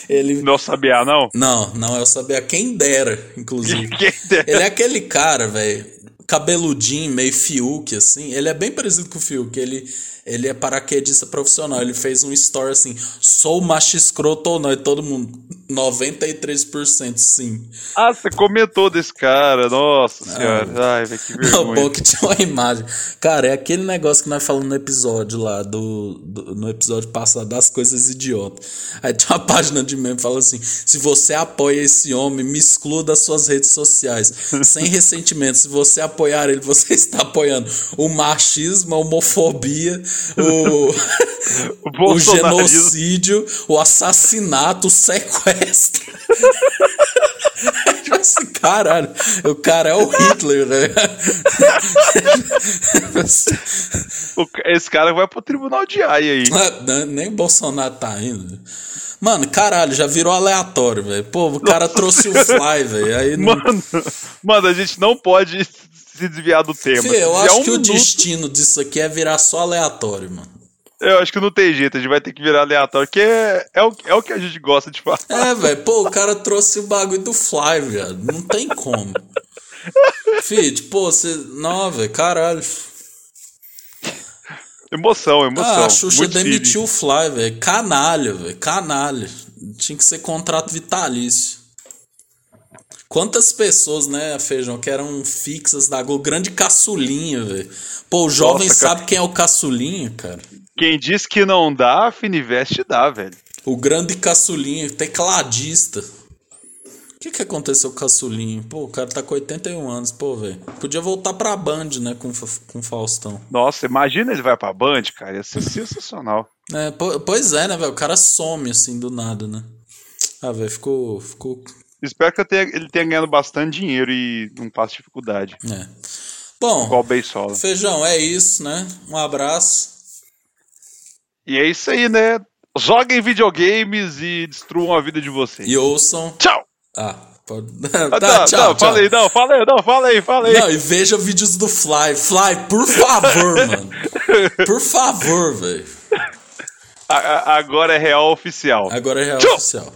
Ele... Não é o Sabiá, não? Não, não é o Sabiá. Quem dera, inclusive. Quem dera. Ele é aquele cara, velho, cabeludinho, meio Fiuk, assim. Ele é bem parecido com o Fiuk. Ele ele é paraquedista profissional. Ele fez um story assim: sou macho escroto ou não? E todo mundo, 93% sim. Ah, você comentou desse cara, nossa não. senhora. Ai, velho, que vergonha. Não, bom que tinha uma imagem. Cara, é aquele negócio que nós falamos no episódio lá, do, do no episódio passado, das coisas idiotas. Aí tem uma página de meme que fala assim: se você apoia esse homem, me exclua das suas redes sociais. sem ressentimento. Se você apoiar ele, você está apoiando o machismo, a homofobia o, o, genocídio, o assassinato, o sequestro. Tipo assim, caralho, o cara é o Hitler, né? Esse cara vai pro tribunal de Haia aí. Ah, nem Bolsonaro tá indo. Mano, caralho, já virou aleatório, velho. Pô, o cara Nossa trouxe o Fly, velho. Não... Mano, mano, a gente não pode se desviar do tema. Fê, eu acho um que minuto... o destino disso aqui é virar só aleatório, mano. Eu acho que não tem jeito, a gente vai ter que virar aleatório, que é, é, o, é o que a gente gosta de falar. É, velho, pô, o cara trouxe o bagulho do Fly, velho. Não tem como. Fit, pô, você. Não, velho, caralho. Emoção, emoção. Ah, a Xuxa Muito demitiu o Fly, velho. Canalha, velho. Canalha. Tinha que ser contrato vitalício. Quantas pessoas, né, Feijão, que eram fixas da Gol, grande caçulinha, velho. Pô, o jovem Nossa, cara. sabe quem é o caçulinha, cara. Quem diz que não dá, a Fininvest dá, velho. O grande caçulinha, tecladista. O que que aconteceu com o caçulinha? Pô, o cara tá com 81 anos, pô, velho. Podia voltar pra Band, né, com, com o Faustão. Nossa, imagina ele vai pra Band, cara. Ia ser sensacional. É, po- pois é, né, velho? O cara some assim do nada, né? Ah, velho, ficou. Ficou. Espero que eu tenha- ele tenha ganhado bastante dinheiro e não passe dificuldade. É. Bom, Igual Beisola. feijão, é isso, né? Um abraço. E é isso aí, né? Joguem videogames e destruam a vida de vocês. E ouçam. Tchau! Ah, pode. Ah, tá, não, tchau, não, tchau. fala aí, não, fala aí, não, fala aí, fala aí. Não, e veja vídeos do Fly. Fly, por favor, mano. Por favor, velho. Agora é real oficial. Agora é real Tchau. oficial.